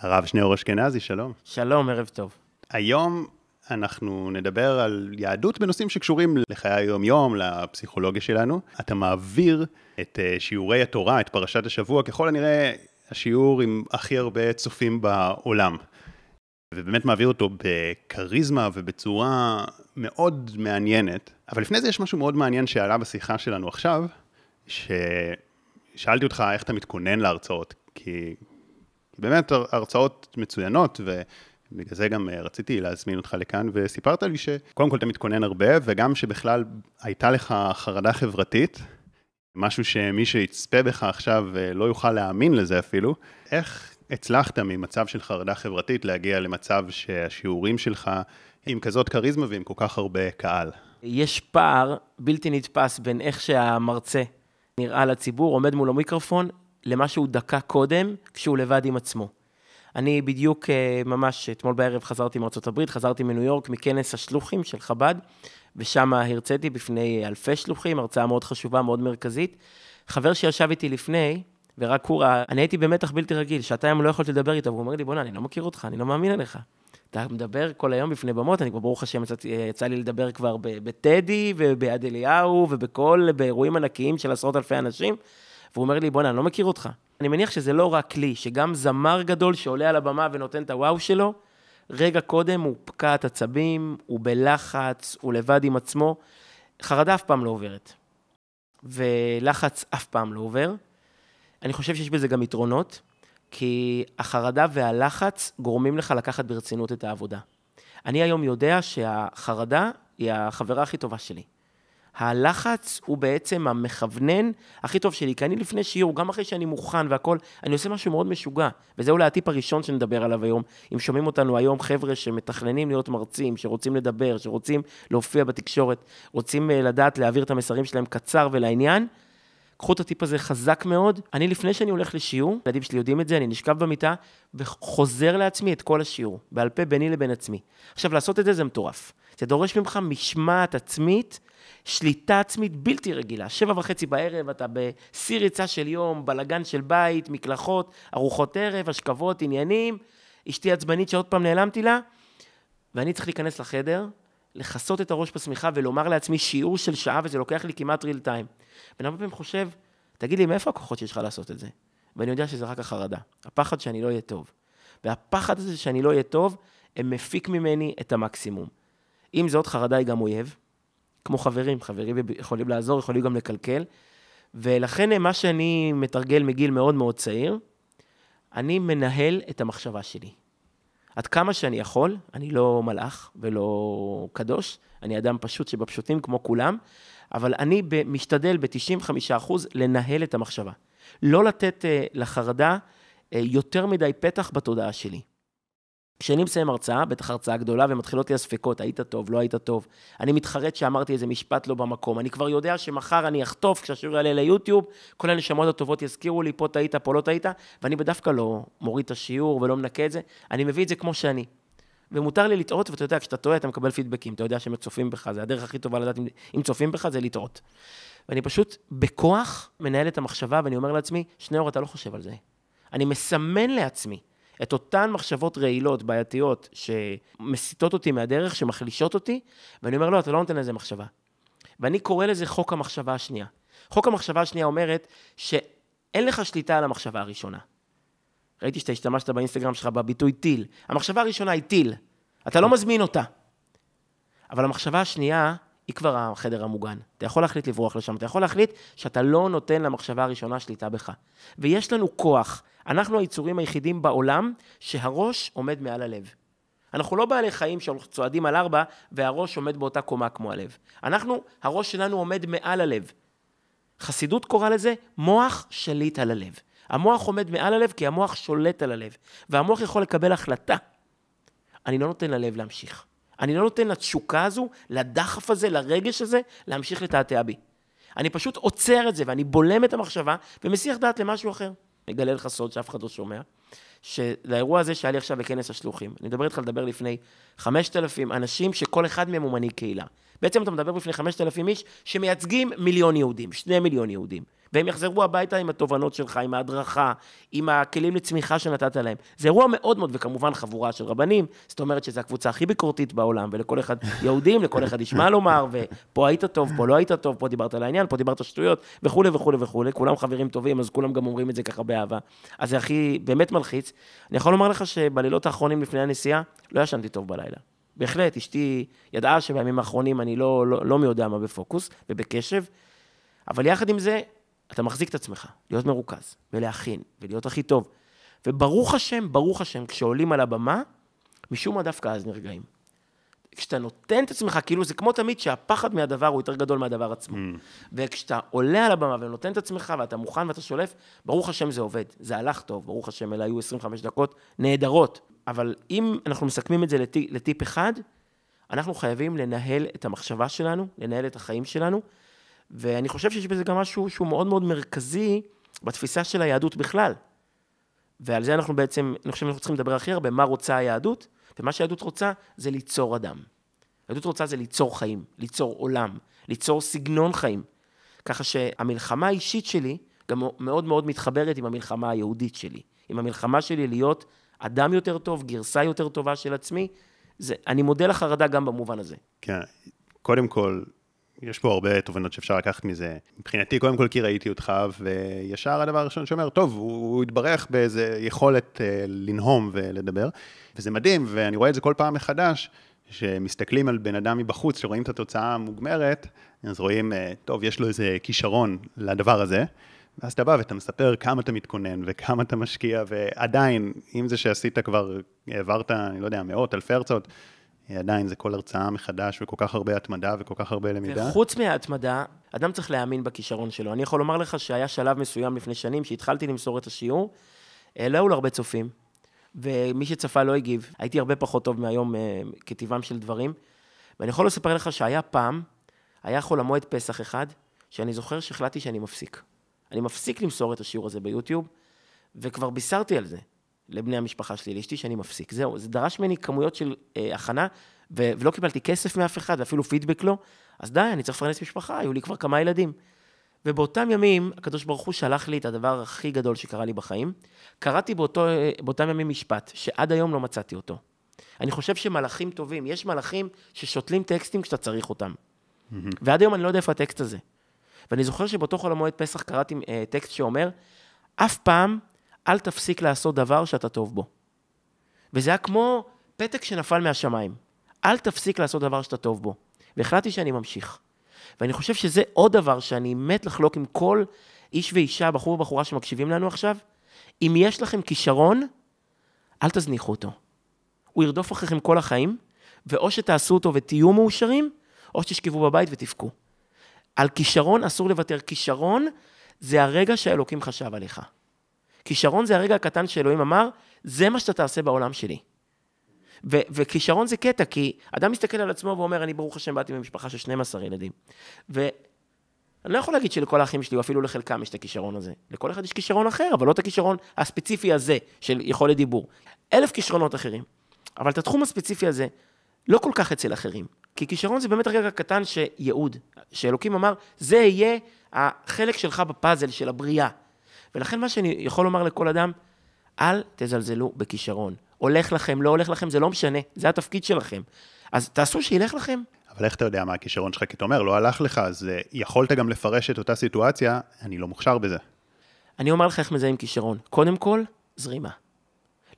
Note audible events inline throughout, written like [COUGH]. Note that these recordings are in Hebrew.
הרב שניאור אשכנזי, שלום. שלום, ערב טוב. היום אנחנו נדבר על יהדות בנושאים שקשורים לחיי היום-יום, לפסיכולוגיה שלנו. אתה מעביר את אה, שיעורי התורה, את פרשת השבוע, ככל הנראה השיעור עם הכי הרבה צופים בעולם. ובאמת מעביר אותו בכריזמה ובצורה מאוד מעניינת. אבל לפני זה יש משהו מאוד מעניין שעלה בשיחה שלנו עכשיו, ששאלתי אותך איך אתה מתכונן להרצאות, כי באמת הרצאות מצוינות, ובגלל זה גם אה, רציתי להזמין אותך לכאן, וסיפרת לי שקודם כל אתה מתכונן הרבה, וגם שבכלל הייתה לך חרדה חברתית, משהו שמי שיצפה בך עכשיו אה, לא יוכל להאמין לזה אפילו. איך הצלחת ממצב של חרדה חברתית להגיע למצב שהשיעורים שלך עם כזאת כריזמה ועם כל כך הרבה קהל? יש פער בלתי נתפס בין איך שהמרצה נראה לציבור, עומד מול המיקרופון, למה שהוא דקה קודם, כשהוא לבד עם עצמו. אני בדיוק, אה, ממש אתמול בערב חזרתי הברית, חזרתי מניו יורק, מכנס השלוחים של חב"ד, ושם הרציתי בפני אלפי שלוחים, הרצאה מאוד חשובה, מאוד מרכזית. חבר שישב איתי לפני, ורק הוא ראה, אני הייתי במתח בלתי רגיל, שעתיים לא יכולתי לדבר איתו, והוא אומר לי, בוא'נה, אני לא מכיר אותך, אני לא מאמין עליך. אתה מדבר כל היום בפני במות, אני כבר, ברוך השם, יצא, יצא לי לדבר כבר בטדי וביד אליהו ובכל, באירועים ענקיים של עשרות אלפי אנשים, והוא אומר לי, בוא'נה, אני לא מכיר אותך. אני מניח שזה לא רק לי, שגם זמר גדול שעולה על הבמה ונותן את הוואו שלו, רגע קודם הוא פקעת עצבים, הוא בלחץ, הוא לבד עם עצמו. חרדה אף פעם לא עוברת. ולחץ אף פעם לא עובר. אני חושב שיש בזה גם יתרונות, כי החרדה והלחץ גורמים לך לקחת ברצינות את העבודה. אני היום יודע שהחרדה היא החברה הכי טובה שלי. הלחץ הוא בעצם המכוונן הכי טוב שלי, כי אני לפני שיעור, גם אחרי שאני מוכן והכול, אני עושה משהו מאוד משוגע. וזה אולי הטיפ הראשון שנדבר עליו היום. אם שומעים אותנו היום חבר'ה שמתכננים להיות מרצים, שרוצים לדבר, שרוצים להופיע בתקשורת, רוצים אה, לדעת להעביר את המסרים שלהם קצר ולעניין, קחו את הטיפ הזה חזק מאוד. אני, לפני שאני הולך לשיעור, הילדים שלי יודעים את זה, אני נשכב במיטה וחוזר לעצמי את כל השיעור, בעל פה ביני לבין עצמי. עכשיו, לעשות את זה זה מטורף. זה דורש ממך משמעת עצמית, שליטה עצמית בלתי רגילה. שבע וחצי בערב, אתה בשיא ריצה של יום, בלגן של בית, מקלחות, ארוחות ערב, השכבות, עניינים, אשתי עצבנית שעוד פעם נעלמתי לה, ואני צריך להיכנס לחדר, לכסות את הראש בשמיכה ולומר לעצמי שיעור של שעה, וזה לוקח לי כמעט ריל טיים. ואני הרבה פעמים חושב, תגיד לי, מאיפה הכוחות שיש לך לעשות את זה? ואני יודע שזה רק החרדה, הפחד שאני לא אהיה טוב. והפחד הזה שאני לא אהיה טוב, הם מפיק ממני את המקסימום. אם זאת, חרדה היא גם אויב, כמו חברים, חברים יכולים לעזור, יכולים גם לקלקל. ולכן מה שאני מתרגל מגיל מאוד מאוד צעיר, אני מנהל את המחשבה שלי. עד כמה שאני יכול, אני לא מלאך ולא קדוש, אני אדם פשוט שבפשוטים כמו כולם, אבל אני משתדל ב-95% לנהל את המחשבה. לא לתת uh, לחרדה uh, יותר מדי פתח בתודעה שלי. כשאני מסיים הרצאה, בטח הרצאה גדולה, ומתחילות לי הספקות, היית טוב, לא היית טוב. אני מתחרט שאמרתי איזה משפט לא במקום. אני כבר יודע שמחר אני אחטוף, כשהשיעור יעלה ליוטיוב, כל הנשמות הטובות יזכירו לי, פה טעית, פה לא טעית, ואני בדווקא לא מוריד את השיעור ולא מנקה את זה, אני מביא את זה כמו שאני. ומותר לי לטעות, ואתה יודע, כשאתה טועה, אתה מקבל פידבקים, אתה יודע שהם צופים בך, זה הדרך הכי טובה לדעת אם, צופים בך, זה לטעות. ואני פשוט בכוח מנהל את המחשבה, ואני אומר לעצמי, שניאור, אתה לא חושב על זה. אני מסמן לעצמי את אותן מחשבות רעילות, בעייתיות, שמסיטות אותי מהדרך, שמחלישות אותי, ואני אומר, לא, אתה לא נותן לזה מחשבה. ואני קורא לזה חוק המחשבה השנייה. חוק המחשבה השנייה אומרת שאין לך שליטה על המחשבה הראשונה. ראיתי שאתה השתמשת באינסטגרם שלך בביטוי טיל. המחשבה הראשונה היא טיל, אתה לא מזמין אותה. אבל המחשבה השנייה היא כבר החדר המוגן. אתה יכול להחליט לברוח לשם, אתה יכול להחליט שאתה לא נותן למחשבה הראשונה שליטה בך. ויש לנו כוח, אנחנו היצורים היחידים בעולם שהראש עומד מעל הלב. אנחנו לא בעלי חיים שצועדים על ארבע והראש עומד באותה קומה כמו הלב. אנחנו, הראש שלנו עומד מעל הלב. חסידות קורא לזה מוח שליט על הלב. המוח עומד מעל הלב כי המוח שולט על הלב, והמוח יכול לקבל החלטה. אני לא נותן ללב להמשיך. אני לא נותן לתשוקה הזו, לדחף הזה, לרגש הזה, להמשיך לתעתע בי. אני פשוט עוצר את זה, ואני בולם את המחשבה, ומסיח דעת למשהו אחר. אגלה לך סוד שאף אחד לא שומע, שלאירוע הזה שהיה לי עכשיו בכנס השלוחים, אני מדבר איתך לדבר לפני 5,000 אנשים שכל אחד מהם הוא מנהיג קהילה. בעצם אתה מדבר בפני 5,000 איש שמייצגים מיליון יהודים, שני מיליון יהודים. והם יחזרו הביתה עם התובנות שלך, עם ההדרכה, עם הכלים לצמיחה שנתת להם. זה אירוע מאוד מאוד, וכמובן חבורה של רבנים, זאת אומרת שזו הקבוצה הכי ביקורתית בעולם, ולכל אחד [LAUGHS] יהודים, לכל אחד יש מה לומר, ופה היית טוב, פה לא היית טוב, פה דיברת על העניין, פה דיברת שטויות, וכולי וכולי וכולי, כולם חברים טובים, אז כולם גם אומרים את זה ככה באהבה. אז זה הכי, באמת מלחיץ. אני יכול לומר לך שבלילות האחרונים לפני הנסיעה, לא ישנתי טוב בלילה. בהחלט, אשתי ידעה שבימים האחרונים אני לא, לא, לא מי יודע מה בפוקוס ובקשב, אבל יחד עם זה, אתה מחזיק את עצמך, להיות מרוכז, ולהכין, ולהיות הכי טוב. וברוך השם, ברוך השם, כשעולים על הבמה, משום מה דווקא אז נרגעים. כשאתה נותן את עצמך, כאילו זה כמו תמיד שהפחד מהדבר הוא יותר גדול מהדבר עצמו. Mm. וכשאתה עולה על הבמה ונותן את עצמך ואתה מוכן ואתה שולף, ברוך השם זה עובד. זה הלך טוב, ברוך השם, אלה היו 25 דקות נהדרות. אבל אם אנחנו מסכמים את זה לטיפ, לטיפ אחד, אנחנו חייבים לנהל את המחשבה שלנו, לנהל את החיים שלנו, ואני חושב שיש בזה גם משהו שהוא מאוד מאוד מרכזי בתפיסה של היהדות בכלל. ועל זה אנחנו בעצם, אני חושב שאנחנו צריכים לדבר הכי הרבה, מה רוצה היהדות, ומה שהיהדות רוצה זה ליצור אדם. היהדות רוצה זה ליצור חיים, ליצור עולם, ליצור סגנון חיים. ככה שהמלחמה האישית שלי גם מאוד מאוד מתחברת עם המלחמה היהודית שלי. עם המלחמה שלי להיות אדם יותר טוב, גרסה יותר טובה של עצמי. זה, אני מודה לחרדה גם במובן הזה. כן, קודם כל, יש פה הרבה תובנות שאפשר לקחת מזה. מבחינתי, קודם כל כי ראיתי אותך, וישר הדבר הראשון שאומר, טוב, הוא, הוא התברך באיזה יכולת uh, לנהום ולדבר, וזה מדהים, ואני רואה את זה כל פעם מחדש, שמסתכלים על בן אדם מבחוץ, שרואים את התוצאה המוגמרת, אז רואים, uh, טוב, יש לו איזה כישרון לדבר הזה, ואז אתה בא ואתה מספר כמה אתה מתכונן וכמה אתה משקיע, ועדיין, אם זה שעשית כבר, העברת, אני לא יודע, מאות, אלפי הרצאות, עדיין זה כל הרצאה מחדש וכל כך הרבה התמדה וכל כך הרבה למידה. וחוץ מההתמדה, אדם צריך להאמין בכישרון שלו. אני יכול לומר לך שהיה שלב מסוים לפני שנים, שהתחלתי למסור את השיעור, אה, לא היו לו הרבה צופים, ומי שצפה לא הגיב. הייתי הרבה פחות טוב מהיום אה, כטבעם של דברים. ואני יכול לספר לך שהיה פעם, היה חול המועד פסח אחד, שאני זוכר שהחלטתי שאני מפסיק. אני מפסיק למסור את השיעור הזה ביוטיוב, וכבר בישרתי על זה. לבני המשפחה שלי, לאשתי, שאני מפסיק. זהו, זה דרש ממני כמויות של אה, הכנה, ו- ולא קיבלתי כסף מאף אחד, ואפילו פידבק לא. אז די, אני צריך לפרנס משפחה, היו לי כבר כמה ילדים. ובאותם ימים, הקדוש ברוך הוא שלח לי את הדבר הכי גדול שקרה לי בחיים. קראתי באותו, אה, באותם ימים משפט, שעד היום לא מצאתי אותו. אני חושב שמלאכים טובים, יש מלאכים ששותלים טקסטים כשאתה צריך אותם. Mm-hmm. ועד היום אני לא יודע איפה הטקסט הזה. ואני זוכר שבאותו חול המועד פסח קראתי אה, טקסט שאומר, אף פעם אל תפסיק לעשות דבר שאתה טוב בו. וזה היה כמו פתק שנפל מהשמיים. אל תפסיק לעשות דבר שאתה טוב בו. והחלטתי שאני ממשיך. ואני חושב שזה עוד דבר שאני מת לחלוק עם כל איש ואישה, בחור ובחורה שמקשיבים לנו עכשיו. אם יש לכם כישרון, אל תזניחו אותו. הוא ירדוף אחריכם כל החיים, ואו שתעשו אותו ותהיו מאושרים, או שתשכבו בבית ותבכו. על כישרון אסור לוותר. כישרון זה הרגע שהאלוקים חשב עליך. כישרון זה הרגע הקטן שאלוהים אמר, זה מה שאתה תעשה בעולם שלי. ו- וכישרון זה קטע, כי אדם מסתכל על עצמו ואומר, אני ברוך השם באתי ממשפחה של 12 ילדים. ואני לא יכול להגיד שלכל האחים שלי, או אפילו לחלקם, יש את הכישרון הזה. לכל אחד יש כישרון אחר, אבל לא את הכישרון הספציפי הזה של יכולת דיבור. אלף כישרונות אחרים. אבל את התחום הספציפי הזה, לא כל כך אצל אחרים. כי כישרון זה באמת הרגע הקטן שייעוד, שאלוקים אמר, זה יהיה החלק שלך בפאזל של הבריאה. ולכן מה שאני יכול לומר לכל אדם, אל תזלזלו בכישרון. הולך לכם, לא הולך לכם, זה לא משנה, זה התפקיד שלכם. אז תעשו שילך לכם. אבל איך אתה יודע מה הכישרון שלך? כי אתה אומר, לא הלך לך, אז אה, יכולת גם לפרש את אותה סיטואציה, אני לא מוכשר בזה. אני אומר לך איך מזהים כישרון. קודם כל, זרימה.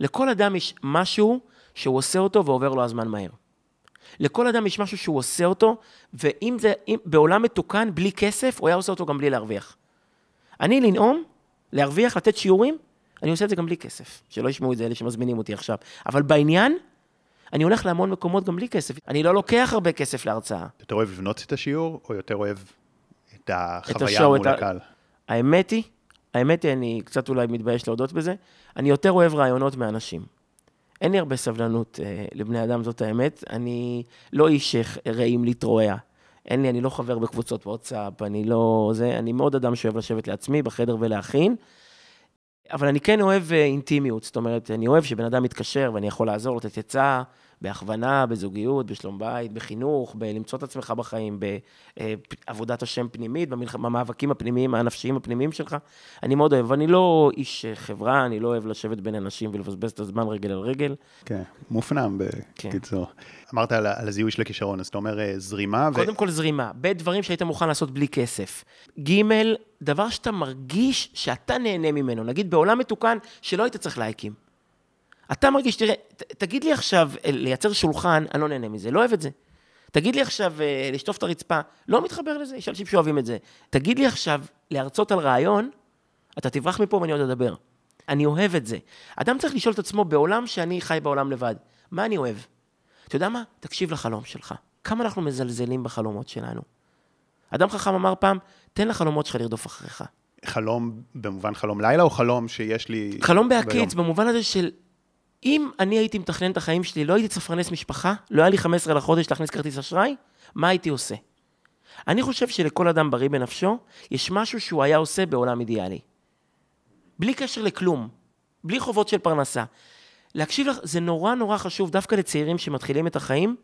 לכל אדם יש משהו שהוא עושה אותו ועובר לו הזמן מהר. לכל אדם יש משהו שהוא עושה אותו, ואם זה, אם, בעולם מתוקן, בלי כסף, הוא היה עושה אותו גם בלי להרוויח. אני לנאום, להרוויח, לתת שיעורים, אני עושה את זה גם בלי כסף. שלא ישמעו את זה אלה שמזמינים אותי עכשיו. אבל בעניין, אני הולך להמון מקומות גם בלי כסף. אני לא לוקח הרבה כסף להרצאה. יותר אוהב לבנות את השיעור, או יותר אוהב את החוויה את השואו, מול את הקהל? האמת היא, האמת היא, אני קצת אולי מתבייש להודות בזה, אני יותר אוהב רעיונות מאנשים. אין לי הרבה סבלנות אה, לבני אדם, זאת האמת. אני לא איש רעים להתרועע. אין לי, אני לא חבר בקבוצות וואטסאפ, אני לא זה, אני מאוד אדם שאוהב לשבת לעצמי בחדר ולהכין. אבל אני כן אוהב אה, אינטימיות, זאת אומרת, אני אוהב שבן אדם מתקשר ואני יכול לעזור, לתת עצה, בהכוונה, בזוגיות, בשלום בית, בחינוך, בלמצוא את עצמך בחיים, בעבודת השם פנימית, במאבקים הפנימיים, הנפשיים הפנימיים שלך. אני מאוד אוהב, אני לא איש חברה, אני לא אוהב לשבת בין אנשים ולבזבז את הזמן רגל על רגל. כן, מופנם בקיצור. כן. אמרת על, על הזיהוי של הכישרון, אז אתה אומר אה, זרימה. קודם ו... כל זרימה, ב', דברים שהיית מוכן לעשות בלי כסף. ג', דבר שאתה מרגיש שאתה נהנה ממנו. נגיד בעולם מתוקן שלא היית צריך לייקים. אתה מרגיש, תראה, ת, תגיד לי עכשיו, אה, לייצר שולחן, אני לא נהנה מזה, לא אוהב את זה. תגיד לי עכשיו, אה, לשטוף את הרצפה, לא מתחבר לזה, יש אנשים שאוהבים את זה. תגיד לי עכשיו, להרצות על רעיון, אתה תברח מפה ואני עוד אדבר. אני אוהב את זה. אדם צריך לשאול את עצמו, בעולם שאני חי בעולם לבד, מה אני אוהב? אתה יודע מה? תקשיב לחלום שלך. כמה אנחנו מזלזלים בחלומות שלנו. אדם חכם אמר פעם, תן לחלומות שלך לרדוף אחריך. חלום במובן חלום לילה, או חלום שיש לי... חלום בהקיץ, במובן הזה של אם אני הייתי מתכנן את החיים שלי, לא הייתי צריך לפרנס משפחה, לא היה לי 15 לחודש להכניס כרטיס אשראי, מה הייתי עושה? אני חושב שלכל אדם בריא בנפשו, יש משהו שהוא היה עושה בעולם אידיאלי. בלי קשר לכלום, בלי חובות של פרנסה. להקשיב לך, זה נורא נורא חשוב, דווקא לצעירים שמתחילים את החיים,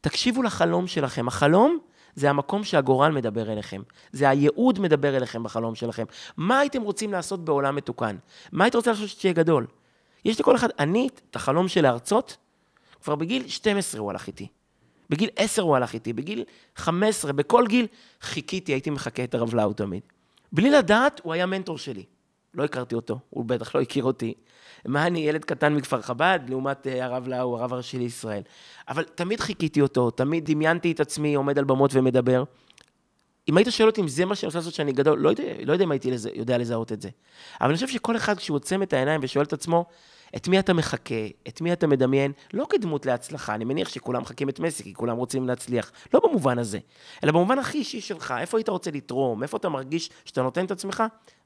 תקשיבו לחלום שלכם. החלום זה המקום שהגורל מדבר אליכם. זה הייעוד מדבר אליכם בחלום שלכם. מה הייתם רוצים לעשות בעולם מתוקן? מה הייתם רוצים לעשות שתהיה גדול? יש לכל אחד, אני, את החלום של להרצות, כבר בגיל 12 הוא הלך איתי. בגיל 10 הוא הלך איתי, בגיל 15, בכל גיל חיכיתי, הייתי מחכה את הרב לאו תמיד. בלי לדעת, הוא היה מנטור שלי. לא הכרתי אותו, הוא בטח לא הכיר אותי. מה אני, ילד קטן מכפר חב"ד, לעומת uh, הרב לאו, הרב הראשי לישראל. אבל תמיד חיכיתי אותו, תמיד דמיינתי את עצמי עומד על במות ומדבר. אם היית שואל אותי אם זה מה שאני רוצה לעשות שאני גדול, לא יודע, לא יודע אם הייתי לזה, יודע לזהות את זה. אבל אני חושב שכל אחד, כשהוא עוצם את העיניים ושואל את עצמו, את מי אתה מחכה, את מי אתה מדמיין, לא כדמות להצלחה, אני מניח שכולם מחכים את מסי, כי כולם רוצים להצליח, לא במובן הזה, אלא במובן הכי אישי שלך, איפה היית רוצה לתרום, איפה אתה מרגיש שאתה נותן את עצמש,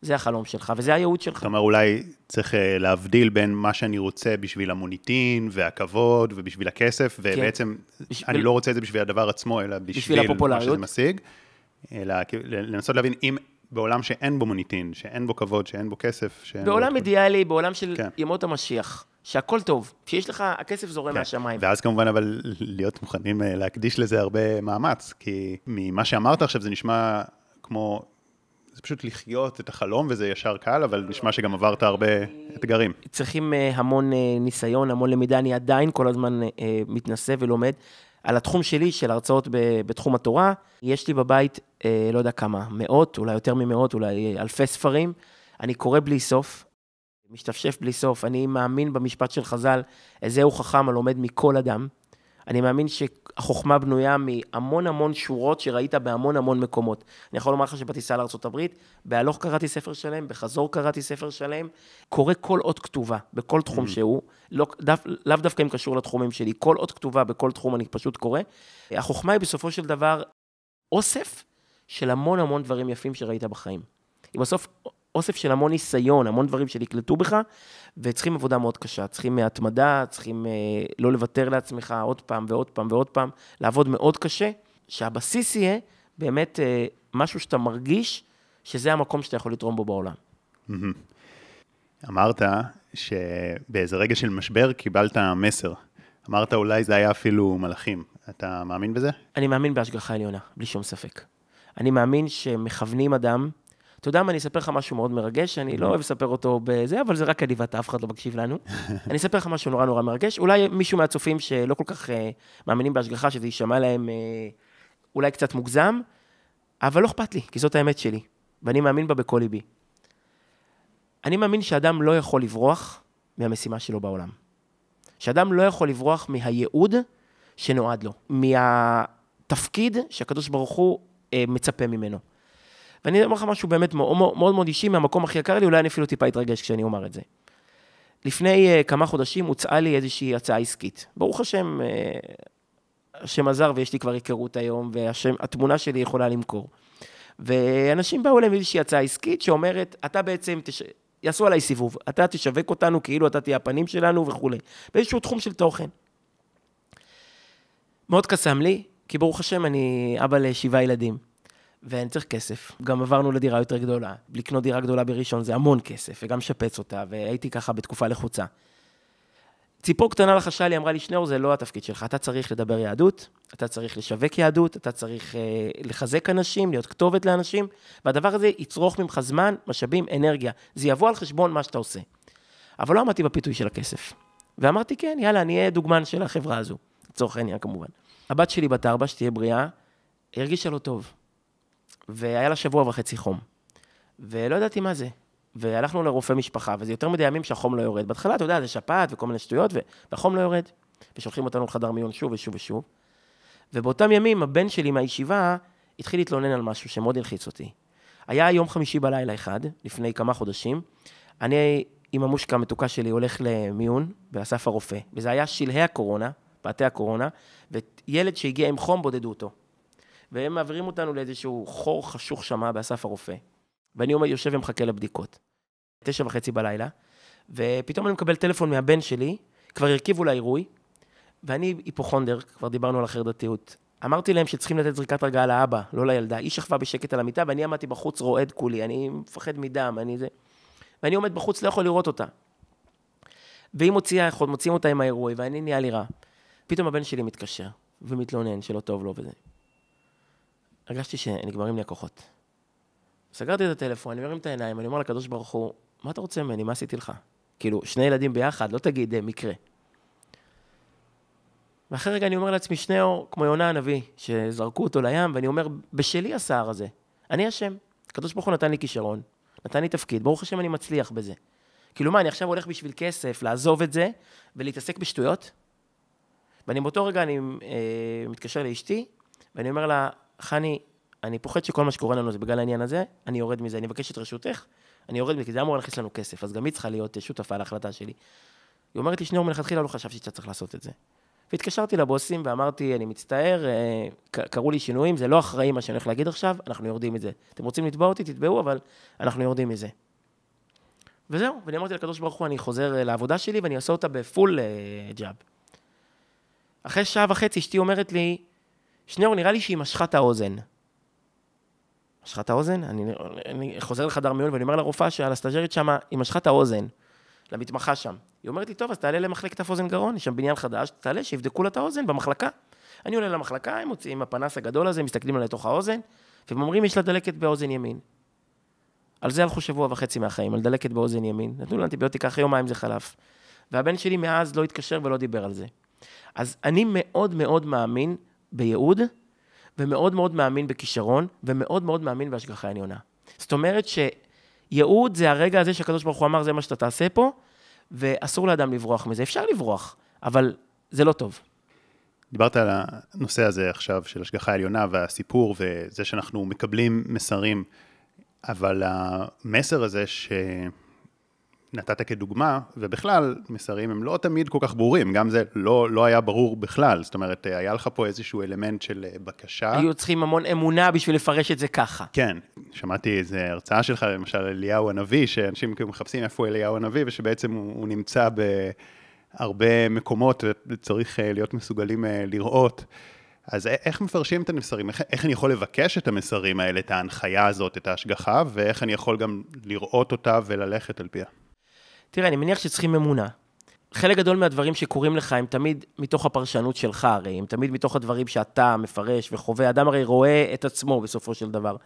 זה החלום שלך, וזה הייעוד שלך. אומרת, אולי צריך אה, להבדיל בין מה שאני רוצה בשביל המוניטין והכבוד ובשביל הכסף, כן. ובעצם כן. בשביל... אני לא רוצה את זה בשביל הדבר עצמו, אלא בשביל, בשביל מה שזה משיג. אלא לנסות להבין אם בעולם שאין בו מוניטין, שאין בו כבוד, שאין בו כסף. שאין בעולם בו... אידיאלי, בעולם של כן. ימות המשיח, שהכל טוב, שיש לך, הכסף זורם כן. מהשמיים. ואז כמובן, אבל להיות מוכנים אה, להקדיש לזה הרבה מאמץ, כי ממה שאמרת עכשיו זה נשמע כמו, זה פשוט לחיות את החלום וזה ישר קל, אבל נשמע שגם עברת הרבה אתגרים. צריכים אה, המון אה, ניסיון, המון למידה, אני עדיין כל הזמן מתנסה ולומד. על התחום שלי, של הרצאות בתחום התורה. יש לי בבית, אה, לא יודע כמה, מאות, אולי יותר ממאות, אולי אלפי ספרים. אני קורא בלי סוף, משתפשף בלי סוף. אני מאמין במשפט של חז"ל, איזהו חכם הלומד מכל אדם. אני מאמין שהחוכמה בנויה מהמון המון שורות שראית בהמון המון מקומות. אני יכול לומר לך שבטיסה לארה"ב, בהלוך קראתי ספר שלם, בחזור קראתי ספר שלם, קורא כל אות כתובה, בכל תחום mm. שהוא, לא, דו, לאו דווקא אם קשור לתחומים שלי, כל אות כתובה בכל תחום אני פשוט קורא. החוכמה היא בסופו של דבר אוסף של המון המון דברים יפים שראית בחיים. היא בסוף אוסף של המון ניסיון, המון דברים שנקלטו בך, וצריכים עבודה מאוד קשה. צריכים התמדה, צריכים אה, לא לוותר לעצמך עוד פעם ועוד פעם ועוד פעם, לעבוד מאוד קשה, שהבסיס יהיה באמת אה, משהו שאתה מרגיש שזה המקום שאתה יכול לתרום בו בעולם. אמרת שבאיזה רגע של משבר קיבלת מסר. אמרת אולי זה היה אפילו מלאכים. אתה מאמין בזה? אני מאמין בהשגחה עליונה, בלי שום ספק. אני מאמין שמכוונים אדם אתה יודע מה, אני אספר לך משהו מאוד מרגש, אני לא אוהב לספר אותו בזה, אבל זה רק אני ואתה, אף אחד לא מקשיב לנו. [LAUGHS] אני אספר לך משהו נורא נורא מרגש. אולי מישהו מהצופים שלא כל כך uh, מאמינים בהשגחה, שזה יישמע להם uh, אולי קצת מוגזם, אבל לא אכפת לי, כי זאת האמת שלי, ואני מאמין בה בכל ליבי. אני מאמין שאדם לא יכול לברוח מהמשימה שלו בעולם. שאדם לא יכול לברוח מהייעוד שנועד לו, מהתפקיד שהקדוש ברוך הוא uh, מצפה ממנו. ואני אומר לך משהו באמת מאוד מאוד, מאוד אישי, מהמקום הכי יקר לי, אולי אני אפילו טיפה אתרגש כשאני אומר את זה. לפני uh, כמה חודשים הוצעה לי איזושהי הצעה עסקית. ברוך השם, uh, השם עזר ויש לי כבר היכרות היום, והתמונה שלי יכולה למכור. ואנשים באו אליהם איזושהי הצעה עסקית שאומרת, אתה בעצם, תש... יעשו עליי סיבוב, אתה תשווק אותנו כאילו אתה תהיה הפנים שלנו וכולי, באיזשהו תחום של תוכן. מאוד קסם לי, כי ברוך השם אני אבא לשבעה ילדים. ואני צריך כסף. גם עברנו לדירה יותר גדולה. לקנות דירה גדולה בראשון זה המון כסף, וגם לשפץ אותה, והייתי ככה בתקופה לחוצה. ציפור קטנה לחשה לי, אמרה לי, שניאור, זה לא התפקיד שלך, אתה צריך לדבר יהדות, אתה צריך לשווק יהדות, אתה צריך אה, לחזק אנשים, להיות כתובת לאנשים, והדבר הזה יצרוך ממך זמן, משאבים, אנרגיה. זה יבוא על חשבון מה שאתה עושה. אבל לא עמדתי בפיתוי של הכסף. ואמרתי, כן, יאללה, אני אהיה דוגמן של החברה הזו, לצורך העניין כמובן. הבת שלי בת ארבע, שתהיה בריאה, הרגישה לא טוב. והיה לה שבוע וחצי חום. ולא ידעתי מה זה. והלכנו לרופא משפחה, וזה יותר מדי ימים שהחום לא יורד. בהתחלה, אתה יודע, זה שפעת וכל מיני שטויות, והחום לא יורד. ושולחים אותנו לחדר מיון שוב ושוב ושוב. ובאותם ימים, הבן שלי מהישיבה התחיל להתלונן על משהו שמאוד הלחיץ אותי. היה יום חמישי בלילה אחד, לפני כמה חודשים. אני עם המושקה המתוקה שלי הולך למיון באסף הרופא, וזה היה שלהי הקורונה, פאתי הקורונה, וילד שהגיע עם חום בודדו אותו. והם מעבירים אותנו לאיזשהו חור חשוך שמה באסף הרופא. ואני עומד, יושב ומחכה לבדיקות. תשע וחצי בלילה, ופתאום אני מקבל טלפון מהבן שלי, כבר הרכיבו לעירוי, ואני היפוכונדר, כבר דיברנו על החרדתיות. אמרתי להם שצריכים לתת זריקת הרגעה לאבא, לא לילדה. היא שכבה בשקט על המיטה, ואני עמדתי בחוץ רועד כולי, אני מפחד מדם, אני זה... ואני עומד בחוץ, לא יכול לראות אותה. והיא מוציאה, מוציאים אותה עם האירועי, ואני נהיה לי רע. פתאום הבן שלי מתקשר, ומתלונן שלא טוב לו וזה. הרגשתי שנגמרים לי הכוחות. סגרתי את הטלפון, אני מרים את העיניים, אני אומר לקדוש ברוך הוא, מה אתה רוצה ממני? מה עשיתי לך? כאילו, שני ילדים ביחד, לא תגיד אה, מקרה. ואחרי רגע אני אומר לעצמי, שניאור, כמו יונה הנביא, שזרקו אותו לים, ואני אומר, בשלי הסער הזה, אני אשם. הקדוש ברוך הוא נתן לי כישרון, נתן לי תפקיד, ברוך השם אני מצליח בזה. כאילו מה, אני עכשיו הולך בשביל כסף, לעזוב את זה, ולהתעסק בשטויות? ואני באותו רגע, אני אה, מתקשר לאשתי, ואני אומר לה, חני, אני פוחד שכל מה שקורה לנו זה בגלל העניין הזה, אני יורד מזה, אני מבקש את רשותך, אני יורד מזה, כי זה אמור להכניס לנו כסף, אז גם היא צריכה להיות שותפה להחלטה שלי. היא אומרת לי, שניאור, מלכתחילה לא חשבתי שאתה צריך לעשות את זה. והתקשרתי לבוסים ואמרתי, אני מצטער, אה, קרו לי שינויים, זה לא אחראי מה שאני הולך להגיד עכשיו, אנחנו יורדים מזה. אתם רוצים לתבוע אותי, תתבעו, אבל אנחנו יורדים מזה. וזהו, ואני אמרתי לקדוש ברוך הוא, אני חוזר אה, לעבודה שלי ואני אעשה אותה בפול uh, ג'אב. אחרי שעה וחצי אשתי אומרת לי, שניאור, נראה לי שהיא משכה את האוזן. משכה את האוזן? אני, אני חוזר לחדר מיון ואני אומר לרופאה שעל הסטאג'רית שם, היא משכה את האוזן, למתמחה שם. היא אומרת לי, טוב, אז תעלה למחלקת אף אוזן גרון, יש שם בניין חדש, תעלה, שיבדקו לה את האוזן במחלקה. אני עולה למחלקה, הם מוציאים הפנס הגדול הזה, מסתכלים עליה לתוך האוזן, והם אומרים, יש לה דלקת באוזן ימין. על זה הלכו שבוע וחצי מהחיים, על דלקת באוזן ימין. נתנו לה אנטיביוטיקה, אחרי יומיים זה חלף. והבן שלי מאז לא התקשר ולא דיבר על זה. אז אני מאוד מאוד מאמין בייעוד, ומאוד מאוד מאמין בכישרון, ומאוד מאוד מאמין בהשגחה עליונה. זאת אומרת שייעוד זה הרגע הזה שהקדוש ברוך הוא אמר, זה מה שאתה תעשה פה, ואסור לאדם לברוח מזה. אפשר לברוח, אבל זה לא טוב. דיברת על הנושא הזה עכשיו של השגחה עליונה והסיפור וזה שאנחנו מקבלים מסרים, אבל המסר הזה ש... נתת כדוגמה, ובכלל, מסרים הם לא תמיד כל כך ברורים, גם זה לא, לא היה ברור בכלל, זאת אומרת, היה לך פה איזשהו אלמנט של אה, בקשה. היו צריכים המון אמונה בשביל לפרש את זה ככה. כן, שמעתי איזו הרצאה שלך, למשל אליהו הנביא, שאנשים כאילו מחפשים איפה אליהו הנביא, ושבעצם הוא, הוא נמצא בהרבה מקומות וצריך אה, להיות מסוגלים אה, לראות. אז איך מפרשים את המסרים? איך, איך אני יכול לבקש את המסרים האלה, את ההנחיה הזאת, את ההשגחה, ואיך אני יכול גם לראות אותה וללכת על פיה? תראה, אני מניח שצריכים אמונה. חלק גדול מהדברים שקורים לך הם תמיד מתוך הפרשנות שלך הרי, הם תמיד מתוך הדברים שאתה מפרש וחווה. אדם הרי רואה את עצמו בסופו של דבר.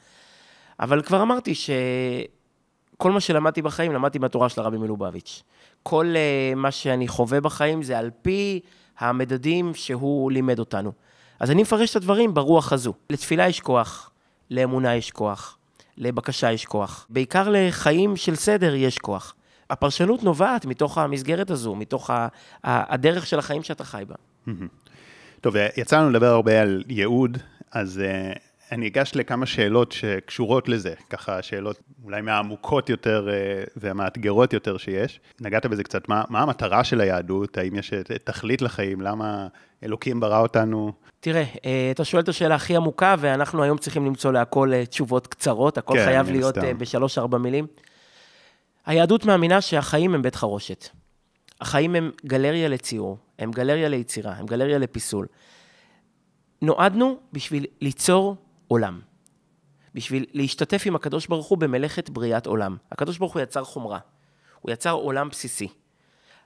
אבל כבר אמרתי שכל מה שלמדתי בחיים, למדתי מהתורה של הרבי מלובביץ'. כל uh, מה שאני חווה בחיים זה על פי המדדים שהוא לימד אותנו. אז אני מפרש את הדברים ברוח הזו. לתפילה יש כוח, לאמונה יש כוח, לבקשה יש כוח. בעיקר לחיים של סדר יש כוח. הפרשנות נובעת מתוך המסגרת הזו, מתוך הדרך של החיים שאתה חי בה. טוב, יצא לנו לדבר הרבה על ייעוד, אז uh, אני אגש לכמה שאלות שקשורות לזה, ככה שאלות אולי מהעמוקות יותר uh, והמאתגרות יותר שיש. נגעת בזה קצת, מה, מה המטרה של היהדות? האם יש תכלית לחיים? למה אלוקים ברא אותנו? תראה, uh, אתה שואל את השאלה הכי עמוקה, ואנחנו היום צריכים למצוא להכל תשובות קצרות, הכל כן, חייב להיות uh, בשלוש-ארבע מילים. היהדות מאמינה שהחיים הם בית חרושת. החיים הם גלריה לציור, הם גלריה ליצירה, הם גלריה לפיסול. נועדנו בשביל ליצור עולם. בשביל להשתתף עם הקדוש ברוך הוא במלאכת בריאת עולם. הקדוש ברוך הוא יצר חומרה, הוא יצר עולם בסיסי.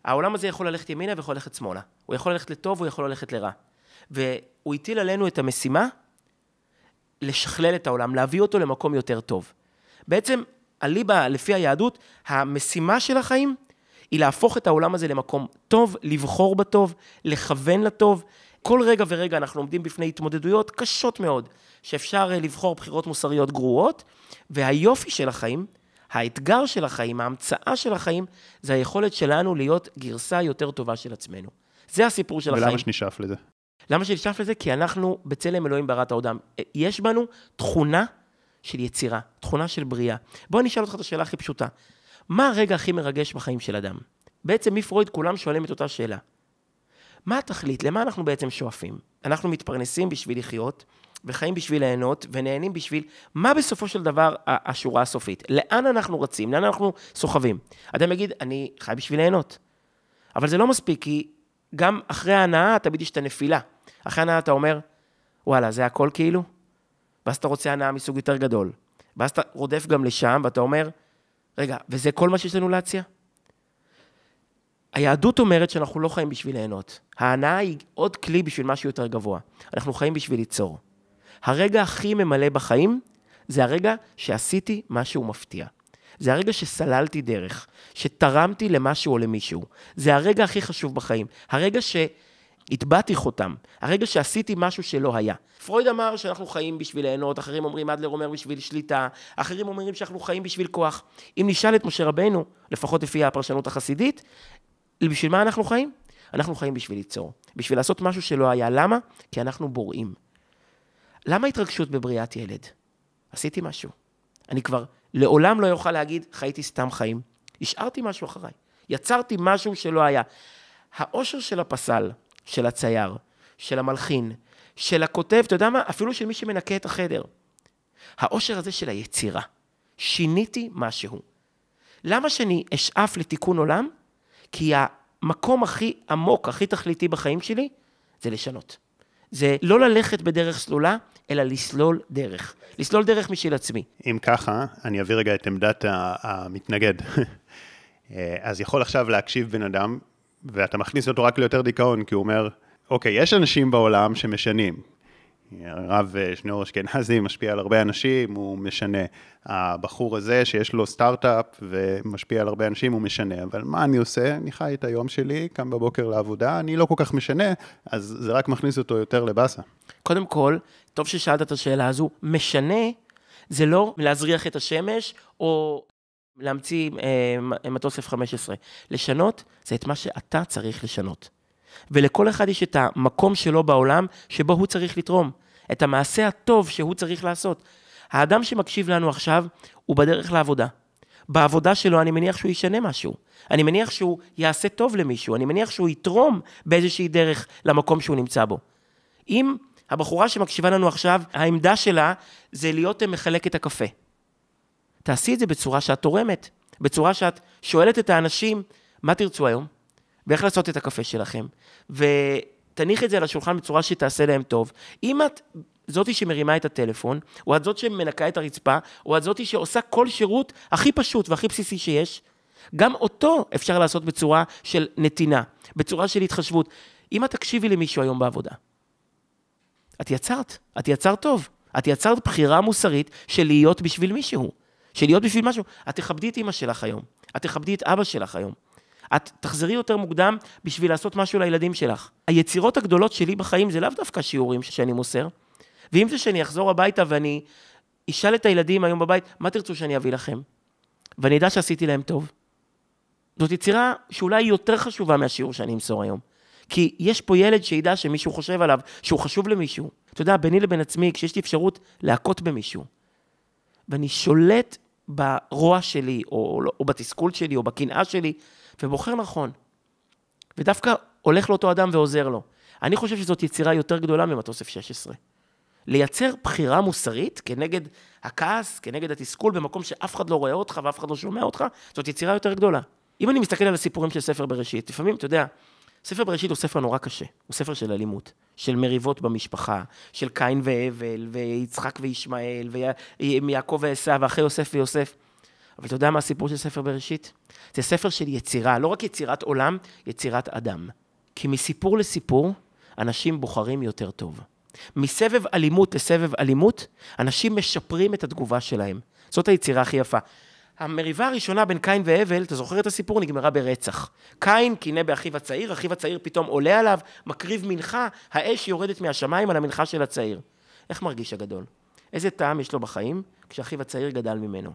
העולם הזה יכול ללכת ימינה ויכול ללכת שמאלה. הוא יכול ללכת לטוב, הוא יכול ללכת לרע. והוא הטיל עלינו את המשימה לשכלל את העולם, להביא אותו למקום יותר טוב. בעצם, אליבא, לפי היהדות, המשימה של החיים היא להפוך את העולם הזה למקום טוב, לבחור בטוב, לכוון לטוב. כל רגע ורגע אנחנו עומדים בפני התמודדויות קשות מאוד, שאפשר אה, לבחור בחירות מוסריות גרועות, והיופי של החיים, האתגר של החיים, ההמצאה של החיים, זה היכולת שלנו להיות גרסה יותר טובה של עצמנו. זה הסיפור של ולמה החיים. ולמה שנשאף לזה? למה שנשאף לזה? כי אנחנו בצלם אלוהים בראת העולם. יש בנו תכונה של יצירה, תכונה של בריאה. בוא אני אשאל אותך את השאלה הכי פשוטה. מה הרגע הכי מרגש בחיים של אדם? בעצם מפרויד כולם שואלים את אותה שאלה. מה התכלית? למה אנחנו בעצם שואפים? אנחנו מתפרנסים בשביל לחיות, וחיים בשביל ליהנות, ונהנים בשביל... מה בסופו של דבר השורה הסופית? לאן אנחנו רצים? לאן אנחנו סוחבים? אדם יגיד, אני חי בשביל ליהנות. אבל זה לא מספיק, כי גם אחרי ההנאה תמיד יש את הנפילה. אחרי ההנאה אתה אומר, וואלה, זה הכל כאילו? ואז אתה רוצה הנאה מסוג יותר גדול. ואז אתה רודף גם לשם, ואתה אומר, רגע, וזה כל מה שיש לנו להציע? היהדות אומרת שאנחנו לא חיים בשביל ליהנות. ההנאה היא עוד כלי בשביל משהו יותר גבוה. אנחנו חיים בשביל ליצור. הרגע הכי ממלא בחיים זה הרגע שעשיתי משהו מפתיע. זה הרגע שסללתי דרך, שתרמתי למשהו או למישהו. זה הרגע הכי חשוב בחיים. הרגע שהטבעתי חותם, הרגע שעשיתי משהו שלא היה. פרויד אמר שאנחנו חיים בשביל ליהנות, אחרים אומרים, אדלר אומר בשביל שליטה, אחרים אומרים שאנחנו חיים בשביל כוח. אם נשאל את משה רבנו, לפחות לפי הפרשנות החסידית, בשביל מה אנחנו חיים? אנחנו חיים בשביל ליצור, בשביל לעשות משהו שלא היה. למה? כי אנחנו בוראים. למה התרגשות בבריאת ילד? עשיתי משהו. אני כבר לעולם לא יוכל להגיד, חייתי סתם חיים. השארתי משהו אחריי. יצרתי משהו שלא היה. האושר של הפסל, של הצייר, של המלחין, של הכותב, אתה יודע מה? אפילו של מי שמנקה את החדר. האושר הזה של היצירה. שיניתי משהו. למה שאני אשאף לתיקון עולם? כי המקום הכי עמוק, הכי תכליתי בחיים שלי, זה לשנות. זה לא ללכת בדרך סלולה, אלא לסלול דרך. לסלול דרך משל עצמי. אם ככה, אני אביא רגע את עמדת המתנגד. [LAUGHS] אז יכול עכשיו להקשיב בן אדם, ואתה מכניס אותו רק ליותר דיכאון, כי הוא אומר, אוקיי, יש אנשים בעולם שמשנים. הרב אה, שניאור אשכנזי משפיע על הרבה אנשים, הוא משנה. הבחור הזה שיש לו סטארט-אפ ומשפיע על הרבה אנשים, הוא משנה. אבל מה אני עושה? אני חי את היום שלי, קם בבוקר לעבודה, אני לא כל כך משנה, אז זה רק מכניס אותו יותר לבאסה. קודם כל, טוב ששאלת את השאלה הזו, משנה זה לא להזריח את השמש או להמציא אה, מטוס F-15. לשנות זה את מה שאתה צריך לשנות. ולכל אחד יש את המקום שלו בעולם שבו הוא צריך לתרום, את המעשה הטוב שהוא צריך לעשות. האדם שמקשיב לנו עכשיו, הוא בדרך לעבודה. בעבודה שלו אני מניח שהוא ישנה משהו. אני מניח שהוא יעשה טוב למישהו, אני מניח שהוא יתרום באיזושהי דרך למקום שהוא נמצא בו. אם הבחורה שמקשיבה לנו עכשיו, העמדה שלה זה להיות מחלקת הקפה. תעשי את זה בצורה שאת תורמת, בצורה שאת שואלת את האנשים, מה תרצו היום? ואיך לעשות את הקפה שלכם, ותניח את זה על השולחן בצורה שתעשה להם טוב. אם את זאתי שמרימה את הטלפון, או את זאת שמנקה את הרצפה, או את זאתי שעושה כל שירות הכי פשוט והכי בסיסי שיש, גם אותו אפשר לעשות בצורה של נתינה, בצורה של התחשבות. אם את תקשיבי למישהו היום בעבודה, את יצרת, את יצרת טוב. את יצרת בחירה מוסרית של להיות בשביל מישהו, של להיות בשביל משהו. את תכבדי את אימא שלך היום, את תכבדי את אבא שלך היום. את תחזרי יותר מוקדם בשביל לעשות משהו לילדים שלך. היצירות הגדולות שלי בחיים זה לאו דווקא שיעורים שאני מוסר, ואם זה שאני אחזור הביתה ואני אשאל את הילדים היום בבית, מה תרצו שאני אביא לכם? ואני אדע שעשיתי להם טוב. זאת יצירה שאולי היא יותר חשובה מהשיעור שאני אמסור היום. כי יש פה ילד שידע שמישהו חושב עליו, שהוא חשוב למישהו. אתה יודע, ביני לבין עצמי, כשיש לי אפשרות להכות במישהו, ואני שולט ברוע שלי, או, או בתסכול שלי, או בקנאה שלי, ובוחר נכון. ודווקא הולך לאותו אדם ועוזר לו. אני חושב שזאת יצירה יותר גדולה ממטוס F-16. לייצר בחירה מוסרית כנגד הכעס, כנגד התסכול, במקום שאף אחד לא רואה אותך ואף אחד לא שומע אותך, זאת יצירה יותר גדולה. אם אני מסתכל על הסיפורים של ספר בראשית, לפעמים, אתה יודע, ספר בראשית הוא ספר נורא קשה, הוא ספר של אלימות, של מריבות במשפחה, של קין והבל, ויצחק וישמעאל, ויעקב ועשו, ואחרי יוסף ויוסף. אבל אתה יודע מה הסיפור של ספר בראשית? זה ספר של יצירה, לא רק יצירת עולם, יצירת אדם. כי מסיפור לסיפור, אנשים בוחרים יותר טוב. מסבב אלימות לסבב אלימות, אנשים משפרים את התגובה שלהם. זאת היצירה הכי יפה. המריבה הראשונה בין קין והבל, אתה זוכר את הסיפור? נגמרה ברצח. קין קינא באחיו הצעיר, אחיו הצעיר פתאום עולה עליו, מקריב מנחה, האש יורדת מהשמיים על המנחה של הצעיר. איך מרגיש הגדול? איזה טעם יש לו בחיים כשאחיו הצעיר גדל ממנו?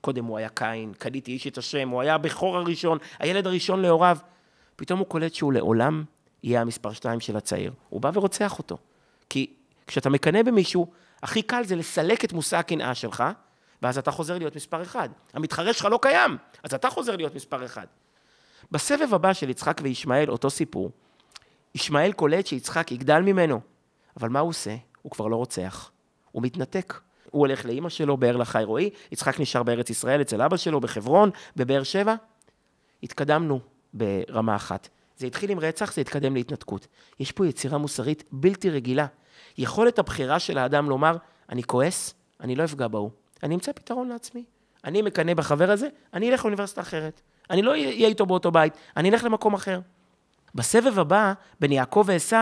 קודם הוא היה קין, קניתי איש את השם, הוא היה הבכור הראשון, הילד הראשון להוריו. פתאום הוא קולט שהוא לעולם יהיה המספר שתיים של הצעיר. הוא בא ורוצח אותו. כי כשאתה מקנא במישהו, הכי קל זה לסלק את מושא הקנאה שלך, ואז אתה חוזר להיות מספר אחד. המתחרה שלך לא קיים, אז אתה חוזר להיות מספר אחד. בסבב הבא של יצחק וישמעאל, אותו סיפור, ישמעאל קולט שיצחק יגדל ממנו, אבל מה הוא עושה? הוא כבר לא רוצח, הוא מתנתק. הוא הולך לאימא שלו, באר לחי רועי, יצחק נשאר בארץ ישראל אצל אבא שלו, בחברון, בבאר שבע. התקדמנו ברמה אחת. זה התחיל עם רצח, זה התקדם להתנתקות. יש פה יצירה מוסרית בלתי רגילה. יכולת הבחירה של האדם לומר, אני כועס, אני לא אפגע בהוא. אני אמצא פתרון לעצמי. אני מקנא בחבר הזה, אני אלך לאוניברסיטה אחרת. אני לא אהיה איתו באותו בית, אני אלך למקום אחר. בסבב הבא, בין יעקב ועשו,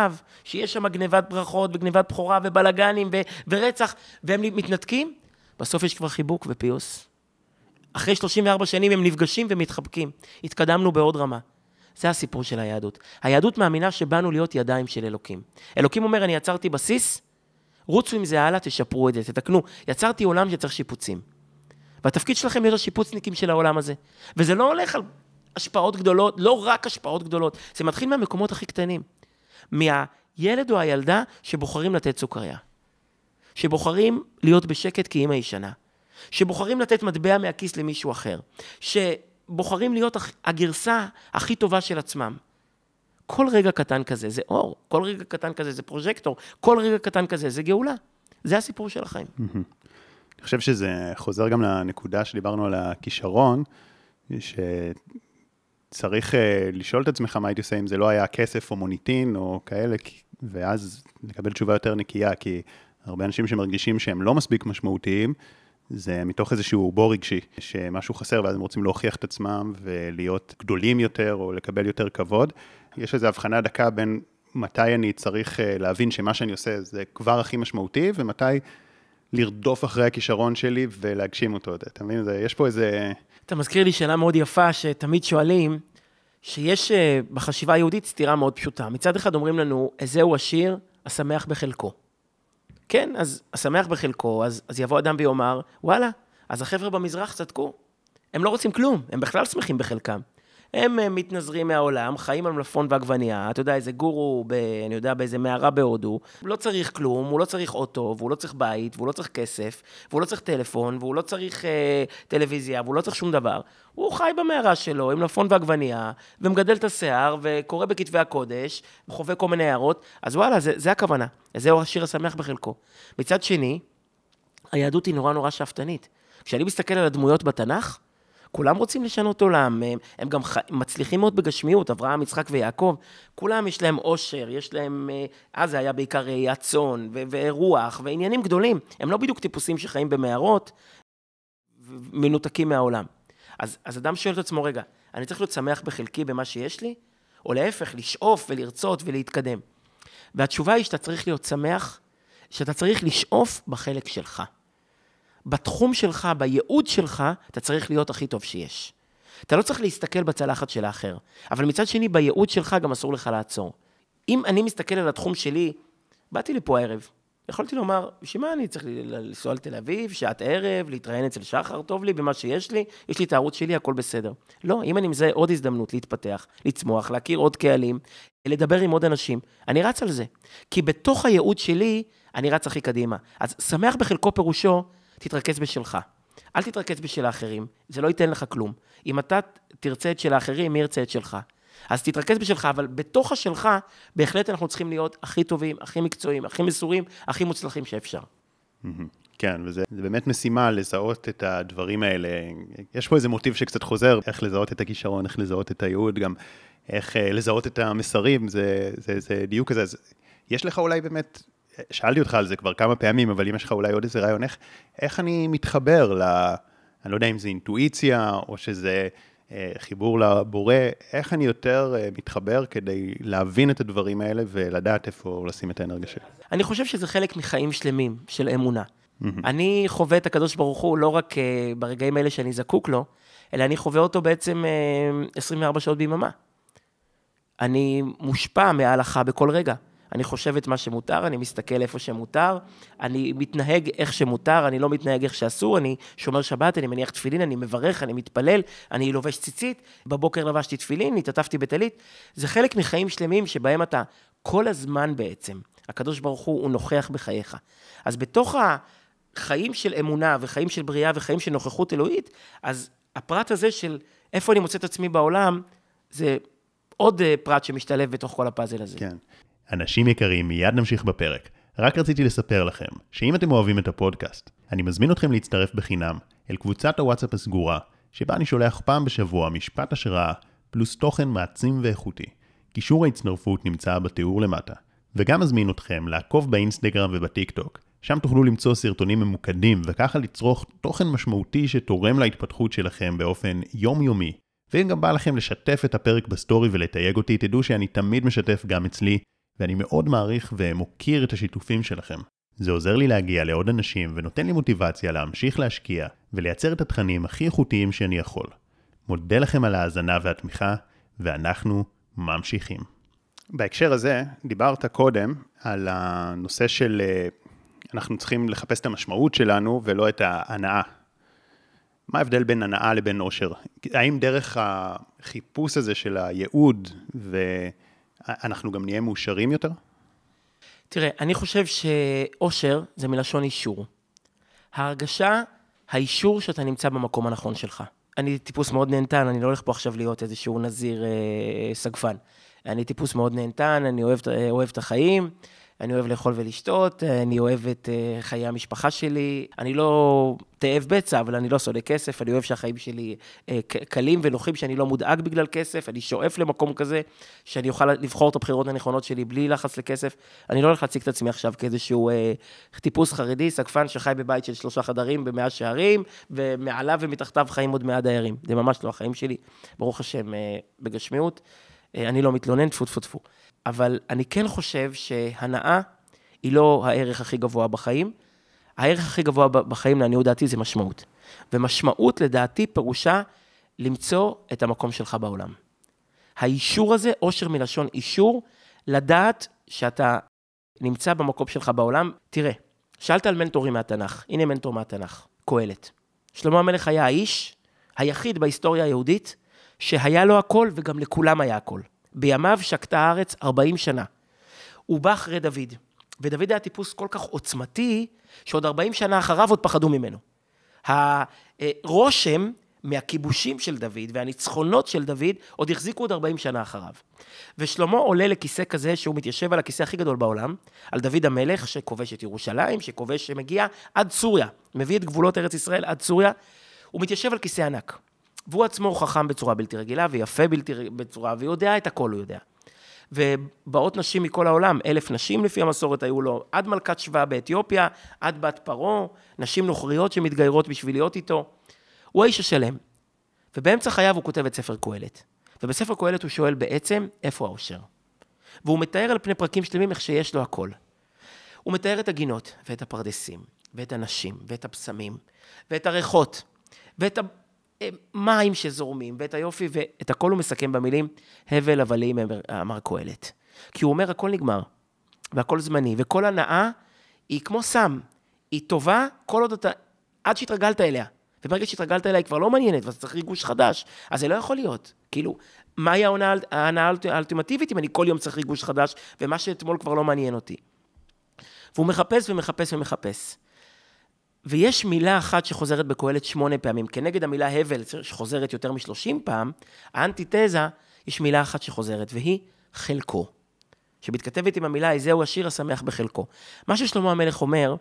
שיש שם גנבת ברכות וגנבת בכורה ובלאגנים ו- ורצח, והם מתנתקים, בסוף יש כבר חיבוק ופיוס. אחרי 34 שנים הם נפגשים ומתחבקים. התקדמנו בעוד רמה. זה הסיפור של היהדות. היהדות מאמינה שבאנו להיות ידיים של אלוקים. אלוקים אומר, אני יצרתי בסיס, רוצו עם זה הלאה, תשפרו את זה, תתקנו. יצרתי עולם שצריך שיפוצים. והתפקיד שלכם להיות השיפוצניקים של העולם הזה. וזה לא הולך על השפעות גדולות, לא רק השפעות גדולות, זה מתחיל מהמקומות הכי קטנים. מהילד או הילדה שבוחרים לתת סוכריה. שבוחרים להיות בשקט כי אימא ישנה. שבוחרים לתת מטבע מהכיס למישהו אחר. שבוחרים להיות הגרסה הכי טובה של עצמם. כל רגע קטן כזה זה אור, כל רגע קטן כזה זה פרוז'קטור, כל רגע קטן כזה זה גאולה. זה הסיפור של החיים. אני חושב שזה חוזר גם לנקודה שדיברנו על הכישרון, שצריך uh, לשאול את עצמך מה הייתי עושה אם זה לא היה כסף או מוניטין או כאלה, ואז לקבל תשובה יותר נקייה, כי הרבה אנשים שמרגישים שהם לא מספיק משמעותיים, זה מתוך איזשהו בור רגשי, שמשהו חסר ואז הם רוצים להוכיח את עצמם ולהיות גדולים יותר או לקבל יותר כבוד. יש איזו הבחנה דקה בין מתי אני צריך אה, להבין שמה שאני עושה זה כבר הכי משמעותי, ומתי לרדוף אחרי הכישרון שלי ולהגשים אותו. אתה מבין? יש פה איזה... אתה מזכיר לי שאלה מאוד יפה שתמיד שואלים, שיש אה, בחשיבה היהודית סתירה מאוד פשוטה. מצד אחד אומרים לנו, איזהו השיר השמח בחלקו. כן, אז השמח בחלקו, אז, אז יבוא אדם ויאמר, וואלה, אז החבר'ה במזרח צדקו. הם לא רוצים כלום, הם בכלל שמחים בחלקם. הם אה, מתנזרים מהעולם, חיים על מלפון ועגבנייה, אתה יודע, איזה גורו, ב, אני יודע, באיזה מערה בהודו, לא צריך כלום, הוא לא צריך אוטו, והוא לא צריך בית, והוא לא צריך כסף, והוא לא צריך טלפון, והוא לא צריך אה, טלוויזיה, והוא לא צריך שום דבר. הוא חי במערה שלו עם מלפון ועגבנייה, ומגדל את השיער, וקורא בכתבי הקודש, וחווה כל מיני הערות, אז וואלה, זה, זה הכוונה. זהו השיר השמח בחלקו. מצד שני, היהדות היא נורא נורא שאפתנית. כשאני מסתכל על הדמויות בתנ"ך, כולם רוצים לשנות עולם, הם, הם גם ח... מצליחים מאוד בגשמיות, אברהם, יצחק ויעקב, כולם יש להם עושר, יש להם, אה, אז זה היה בעיקר ראיית צאן ו- ורוח ועניינים גדולים, הם לא בדיוק טיפוסים שחיים במערות, מנותקים מהעולם. אז, אז אדם שואל את עצמו, רגע, אני צריך להיות שמח בחלקי במה שיש לי, או להפך, לשאוף ולרצות ולהתקדם? והתשובה היא שאתה צריך להיות שמח, שאתה צריך לשאוף בחלק שלך. בתחום שלך, בייעוד שלך, אתה צריך להיות הכי טוב שיש. אתה לא צריך להסתכל בצלחת של האחר, אבל מצד שני, בייעוד שלך גם אסור לך לעצור. אם אני מסתכל על התחום שלי, באתי לפה הערב, יכולתי לומר, בשביל מה אני צריך לנסוע לתל אביב, שעת ערב, להתראיין אצל שחר, טוב לי במה שיש לי, יש לי את הערוץ שלי, הכל בסדר. לא, אם אני מזהה עוד הזדמנות להתפתח, לצמוח, להכיר עוד קהלים, לדבר עם עוד אנשים, אני רץ על זה. כי בתוך הייעוד שלי, אני רץ הכי קדימה. אז שמח בחלקו פירושו תתרכז בשלך. אל תתרכז בשל האחרים, זה לא ייתן לך כלום. אם אתה תרצה את של האחרים, מי ירצה את שלך? אז תתרכז בשלך, אבל בתוך השלך, בהחלט אנחנו צריכים להיות הכי טובים, הכי מקצועיים, הכי מסורים, הכי מוצלחים שאפשר. כן, וזה באמת משימה לזהות את הדברים האלה. יש פה איזה מוטיב שקצת חוזר, איך לזהות את הכישרון, איך לזהות את הייעוד, גם איך אה, לזהות את המסרים, זה, זה, זה דיוק כזה. יש לך אולי באמת, שאלתי אותך על זה כבר כמה פעמים, אבל אם יש לך אולי עוד איזה רעיון, איך, איך אני מתחבר ל... אני לא יודע אם זה אינטואיציה, או שזה אה, חיבור לבורא, איך אני יותר אה, מתחבר כדי להבין את הדברים האלה ולדעת איפה לשים את האנרגיה שלי. אני חושב שזה חלק מחיים שלמים של אמונה. אני חווה את הקדוש ברוך הוא לא רק אה, ברגעים האלה שאני זקוק לו, אלא אני חווה אותו בעצם 24 שעות ביממה. אני מושפע מההלכה בכל רגע. אני חושב את מה שמותר, אני מסתכל איפה שמותר, אני מתנהג איך שמותר, אני לא מתנהג איך שאסור, אני שומר שבת, אני מניח תפילין, אני מברך, אני מתפלל, אני לובש ציצית, בבוקר לבשתי תפילין, התעטפתי בטלית. זה חלק מחיים שלמים שבהם אתה כל הזמן בעצם, הקדוש ברוך הוא, הוא נוכח בחייך. אז בתוך החיים של אמונה וחיים של בריאה וחיים של נוכחות אלוהית, אז הפרט הזה של איפה אני מוצא את עצמי בעולם, זה עוד אה, פרט שמשתלב בתוך כל הפאזל הזה. כן. אנשים יקרים, מיד נמשיך בפרק. רק רציתי לספר לכם, שאם אתם אוהבים את הפודקאסט, אני מזמין אתכם להצטרף בחינם אל קבוצת הוואטסאפ הסגורה, שבה אני שולח פעם בשבוע משפט השראה, פלוס תוכן מעצים ואיכותי. קישור ההצטרפות נמצא בתיאור למטה. וגם מזמין אתכם לעקוב באינסטגרם ובטיק טוק, שם תוכלו למצוא סרטונים ממוקדים וככה לצרוך תוכן משמעותי שתורם להתפתחות שלכם באופן יומיומי. ואם גם בא לכם לשתף את הפרק בסטורי ולתייג אותי, תדעו שאני תמיד משתף גם אצלי, ואני מאוד מעריך ומוקיר את השיתופים שלכם. זה עוזר לי להגיע לעוד אנשים ונותן לי מוטיבציה להמשיך להשקיע ולייצר את התכנים הכי איכותיים שאני יכול. מודה לכם על ההאזנה והתמיכה, ואנחנו ממשיכים. בהקשר הזה, דיברת קודם על הנושא של אה, אנחנו צריכים לחפש את המשמעות שלנו ולא את ההנאה. מה ההבדל בין הנאה לבין עושר? האם דרך החיפוש הזה של הייעוד ואנחנו גם נהיה מאושרים יותר? תראה, אני חושב שאושר זה מלשון אישור. ההרגשה, האישור שאתה נמצא במקום הנכון שלך. אני טיפוס מאוד נהנתן, אני לא הולך פה עכשיו להיות איזשהו נזיר אה, סגפן. אני טיפוס מאוד נהנתן, אני אוהב, אוהב את החיים, אני אוהב לאכול ולשתות, אני אוהב את אה, חיי המשפחה שלי. אני לא תאב בצע, אבל אני לא שונא כסף, אני אוהב שהחיים שלי אה, קלים ונוחים, שאני לא מודאג בגלל כסף, אני שואף למקום כזה, שאני אוכל לבחור את הבחירות הנכונות שלי בלי לחץ לכסף. אני לא הולך להציג את עצמי עכשיו כאיזשהו אה, טיפוס חרדי, סגפן שחי בבית של שלושה חדרים במאה שערים, ומעליו ומתחתיו חיים עוד מאה דיירים. זה ממש לא החיים שלי, ברוך השם, אה, בגשמיות. אה, אני לא מתלונן, טפו טפו טפו. אבל אני כן חושב שהנאה היא לא הערך הכי גבוה בחיים. הערך הכי גבוה בחיים, לעניות דעתי, זה משמעות. ומשמעות, לדעתי, פירושה למצוא את המקום שלך בעולם. האישור הזה, עושר מלשון אישור, לדעת שאתה נמצא במקום שלך בעולם. תראה, שאלת על מנטורים מהתנ"ך, הנה מנטור מהתנ"ך, קהלת. שלמה המלך היה האיש היחיד בהיסטוריה היהודית שהיה לו הכל וגם לכולם היה הכל. בימיו שקטה הארץ 40 שנה. הוא בא אחרי דוד, ודוד היה טיפוס כל כך עוצמתי, שעוד 40 שנה אחריו עוד פחדו ממנו. הרושם מהכיבושים של דוד והניצחונות של דוד עוד החזיקו עוד 40 שנה אחריו. ושלמה עולה לכיסא כזה שהוא מתיישב על הכיסא הכי גדול בעולם, על דוד המלך שכובש את ירושלים, שכובש, שמגיע עד סוריה, מביא את גבולות ארץ ישראל עד סוריה, הוא מתיישב על כיסא ענק. והוא עצמו חכם בצורה בלתי רגילה ויפה בלתי בצורה, ויודע את הכל, הוא יודע. ובאות נשים מכל העולם, אלף נשים לפי המסורת היו לו, עד מלכת שבא באתיופיה, עד בת פרעה, נשים נוכריות שמתגיירות בשביל להיות איתו. הוא האיש השלם. ובאמצע חייו הוא כותב את ספר קהלת. ובספר קהלת הוא שואל בעצם, איפה האושר? והוא מתאר על פני פרקים שלמים איך שיש לו הכל. הוא מתאר את הגינות, ואת הפרדסים, ואת הנשים, ואת הבשמים, ואת הריחות, ואת מים שזורמים, ואת היופי, ואת הכל הוא מסכם במילים, הבל הבלים, אמר קהלת. כי הוא אומר, הכל נגמר, והכל זמני, וכל הנאה היא כמו סם, היא טובה כל עוד אתה, עד שהתרגלת אליה. וברגע שהתרגלת אליה היא כבר לא מעניינת, ואתה צריך ריגוש חדש. אז זה לא יכול להיות. כאילו, מהי ההנאה האולטימטיבית אם אני כל יום צריך ריגוש חדש, ומה שאתמול כבר לא מעניין אותי. והוא מחפש ומחפש ומחפש. ויש מילה אחת שחוזרת בקהלת שמונה פעמים, כנגד המילה הבל, שחוזרת יותר משלושים פעם, האנטיתזה, יש מילה אחת שחוזרת, והיא חלקו. שמתכתבת עם המילה, איזהו השיר השמח בחלקו. מה ששלמה המלך אומר,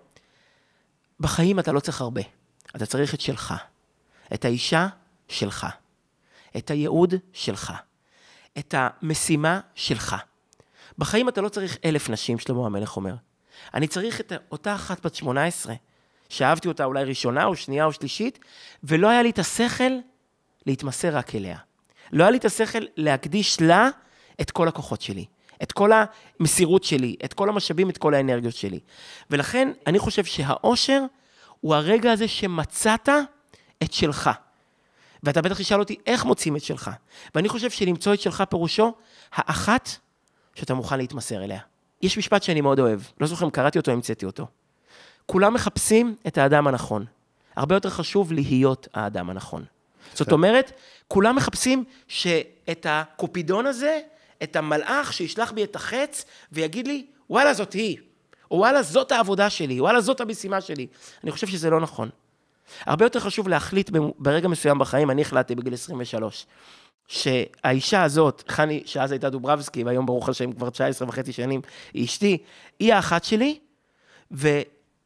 בחיים אתה לא צריך הרבה, אתה צריך את שלך. את האישה שלך. את הייעוד שלך. את המשימה שלך. בחיים אתה לא צריך אלף נשים, שלמה המלך אומר. אני צריך את אותה אחת בת 18, שאהבתי אותה אולי ראשונה או שנייה או שלישית, ולא היה לי את השכל להתמסר רק אליה. לא היה לי את השכל להקדיש לה את כל הכוחות שלי, את כל המסירות שלי, את כל המשאבים, את כל האנרגיות שלי. ולכן אני חושב שהאושר הוא הרגע הזה שמצאת את שלך. ואתה בטח תשאל אותי, איך מוצאים את שלך? ואני חושב שלמצוא את שלך פירושו האחת שאתה מוכן להתמסר אליה. יש משפט שאני מאוד אוהב, לא זוכר אם קראתי אותו או המצאתי אותו. כולם מחפשים את האדם הנכון. הרבה יותר חשוב להיות האדם הנכון. זאת אומרת, כולם מחפשים שאת הקופידון הזה, את המלאך שישלח בי את החץ ויגיד לי, וואלה, זאת היא. או וואלה, זאת העבודה שלי, וואלה, זאת המשימה שלי. אני חושב שזה לא נכון. הרבה יותר חשוב להחליט ברגע מסוים בחיים, אני החלטתי בגיל 23, שהאישה הזאת, חני, שאז הייתה דוברבסקי, והיום ברוך השם כבר 19 וחצי שנים, היא אשתי, היא האחת שלי,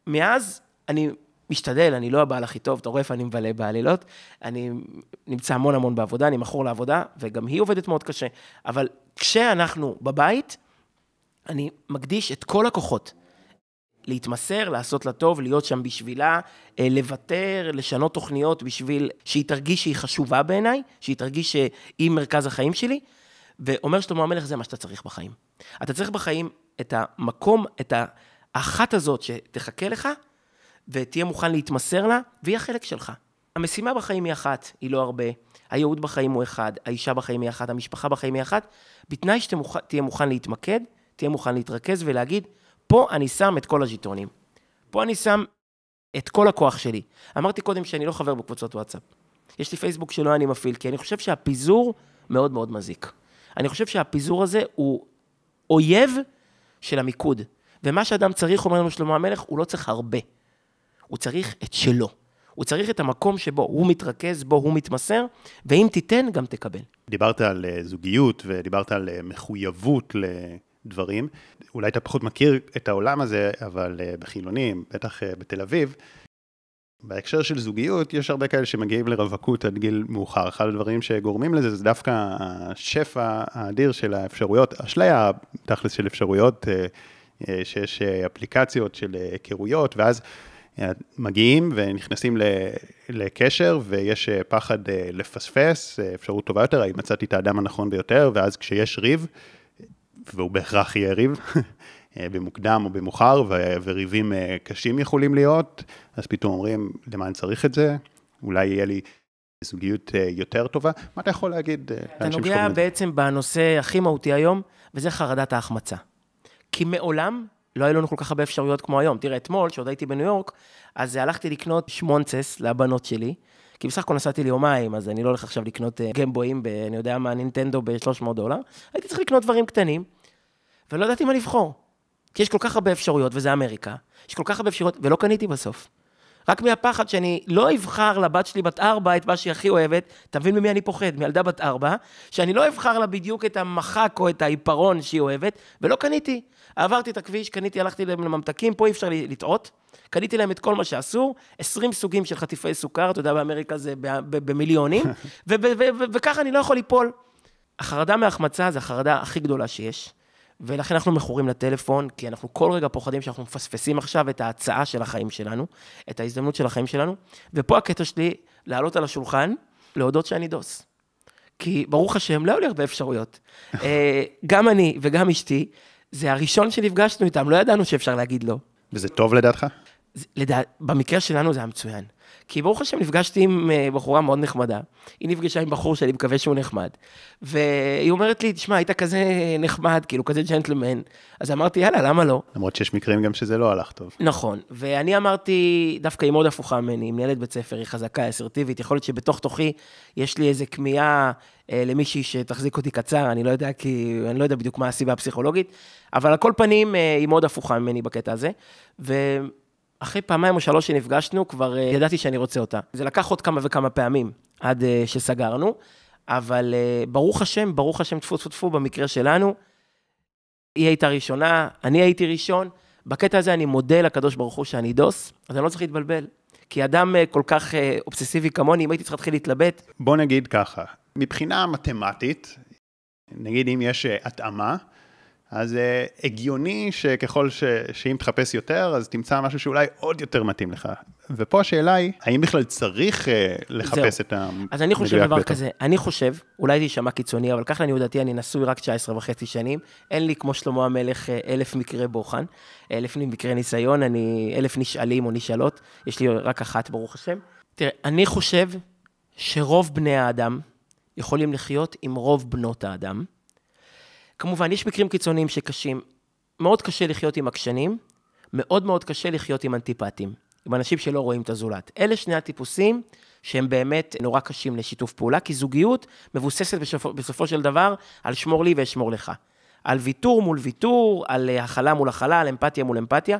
ומאז אני משתדל, אני לא הבעל הכי טוב, אתה רואה איפה אני מבלה בעלילות, אני נמצא המון המון בעבודה, אני מכור לעבודה, וגם היא עובדת מאוד קשה, אבל כשאנחנו בבית, אני מקדיש את כל הכוחות להתמסר, לעשות לה טוב, להיות שם בשבילה, אה, לוותר, לשנות תוכניות בשביל שהיא תרגיש שהיא חשובה בעיניי, שהיא תרגיש שהיא מרכז החיים שלי. ואומר שלמה המלך, זה מה שאתה צריך בחיים. אתה צריך בחיים את המקום, את האחת הזאת שתחכה לך, ותהיה מוכן להתמסר לה, והיא החלק שלך. המשימה בחיים היא אחת, היא לא הרבה. הייעוד בחיים הוא אחד, האישה בחיים היא אחת, המשפחה בחיים היא אחת, בתנאי שתהיה מוכן להתמקד, תהיה מוכן להתרכז ולהגיד, פה אני שם את כל הז'יטונים. פה אני שם את כל הכוח שלי. אמרתי קודם שאני לא חבר בקבוצות וואטסאפ. יש לי פייסבוק שלא אני מפעיל, כי אני חושב שהפיזור מאוד מאוד מזיק. אני חושב שהפיזור הזה הוא אויב של המיקוד. ומה שאדם צריך, אומר לנו שלמה המלך, הוא לא צריך הרבה. הוא צריך את שלו. הוא צריך את המקום שבו הוא מתרכז, בו הוא מתמסר, ואם תיתן, גם תקבל. דיברת על אה, זוגיות ודיברת על אה, מחויבות לדברים. אולי אתה פחות מכיר את העולם הזה, אבל uh, בחילונים, בטח בתל אביב, בהקשר של זוגיות, יש הרבה כאלה שמגיעים לרווקות עד גיל מאוחר. אחד הדברים שגורמים לזה זה דווקא השפע האדיר של האפשרויות, אשליה תכלס של אפשרויות, שיש אפליקציות של היכרויות, ואז מגיעים ונכנסים לקשר ויש פחד לפספס, אפשרות טובה יותר, האם מצאתי את האדם הנכון ביותר, ואז כשיש ריב, והוא בהכרח יהיה ריב, [LAUGHS] אה, במוקדם או במאוחר, וריבים אה, קשים יכולים להיות, אז פתאום אומרים, למה אני צריך את זה? אולי יהיה לי זוגיות אה, יותר טובה. מה אתה יכול להגיד? אתה נוגע בעצם בנושא הכי מהותי היום, וזה חרדת ההחמצה. כי מעולם לא היו לנו כל כך הרבה אפשרויות כמו היום. תראה, אתמול, כשעוד הייתי בניו יורק, אז הלכתי לקנות שמונצס לבנות שלי, כי בסך הכל נסעתי לי יומיים, אז אני לא הולך עכשיו לקנות אה, גמבואים, ב, אני יודע מה, נינטנדו ב-300 דולר. הייתי צריך לקנות דברים קטנים, ולא ידעתי מה לבחור. כי יש כל כך הרבה אפשרויות, וזה אמריקה, יש כל כך הרבה אפשרויות, ולא קניתי בסוף. רק מהפחד שאני לא אבחר לבת שלי בת ארבע את מה שהיא הכי אוהבת, תבין ממי אני פוחד, מילדה בת ארבע, שאני לא אבחר לה בדיוק את המחק או את העיפרון שהיא אוהבת, ולא קניתי. עברתי את הכביש, קניתי, הלכתי לממתקים, פה אי אפשר לטעות. קניתי להם את כל מה שאסור, 20 סוגים של חטיפי סוכר, אתה יודע, באמריקה זה במיליונים, [LAUGHS] וככה אני לא יכול ליפול. החרדה מהחמצה זה החרדה הכי גדולה שיש, ולכן אנחנו מכורים לטלפון, כי אנחנו כל רגע פוחדים שאנחנו מפספסים עכשיו את ההצעה של החיים שלנו, את ההזדמנות של החיים שלנו, ופה הקטע שלי, לעלות על השולחן, להודות שאני דוס. כי ברוך השם, לא היו לי הרבה אפשרויות. [LAUGHS] אה, גם אני וגם אשתי, זה הראשון שנפגשנו איתם, לא ידענו שאפשר להגיד לא. וזה טוב לדעתך? לדע... במקרה שלנו זה היה מצוין. כי ברוך השם נפגשתי עם אה, בחורה מאוד נחמדה. היא נפגשה עם בחור שאני מקווה שהוא נחמד. והיא אומרת לי, תשמע, היית כזה נחמד, כאילו כזה ג'נטלמן. אז אמרתי, יאללה, למה לא? למרות שיש מקרים גם שזה לא הלך טוב. נכון. ואני אמרתי, דווקא היא מאוד הפוכה ממני, היא מנהלת בית ספר, היא חזקה, אסרטיבית, יכול להיות שבתוך תוכי יש לי איזה כמיהה אה, למישהי שתחזיק אותי קצר, אני לא יודע, כי אני לא יודע בדיוק מה הסיבה הפסיכולוגית, אבל על כל פנים, אה, היא מאוד הפוכה ממני בקטע הזה. ו... אחרי פעמיים או שלוש שנפגשנו, כבר uh, ידעתי שאני רוצה אותה. זה לקח עוד כמה וכמה פעמים עד uh, שסגרנו, אבל uh, ברוך השם, ברוך השם, טפו טפו טפו, במקרה שלנו, היא הייתה ראשונה, אני הייתי ראשון. בקטע הזה אני מודה לקדוש ברוך הוא שאני דוס, אז אני לא צריך להתבלבל. כי אדם uh, כל כך uh, אובססיבי כמוני, אם הייתי צריך להתחיל להתלבט... בוא נגיד ככה, מבחינה מתמטית, נגיד אם יש אה, התאמה, אז uh, הגיוני שככל ש... שאם תחפש יותר, אז תמצא משהו שאולי עוד יותר מתאים לך. ופה השאלה היא, האם בכלל צריך uh, לחפש זהו. את המדויק אז אני חושב דבר ביותר? כזה, אני חושב, אולי זה יישמע קיצוני, אבל ככה לעניות דעתי, אני נשוי רק 19 וחצי שנים, אין לי כמו שלמה המלך אה, אלף מקרי בוחן, אלף מקרי ניסיון, אני אלף נשאלים או נשאלות, יש לי רק אחת, ברוך השם. תראה, אני חושב שרוב בני האדם יכולים לחיות עם רוב בנות האדם. כמובן, יש מקרים קיצוניים שקשים. מאוד קשה לחיות עם עקשנים, מאוד מאוד קשה לחיות עם אנטיפטים, עם אנשים שלא רואים את הזולת. אלה שני הטיפוסים שהם באמת נורא קשים לשיתוף פעולה, כי זוגיות מבוססת בסופו, בסופו של דבר על שמור לי ואשמור לך. על ויתור מול ויתור, על אה, הכלה מול הכלה, על אמפתיה מול אמפתיה.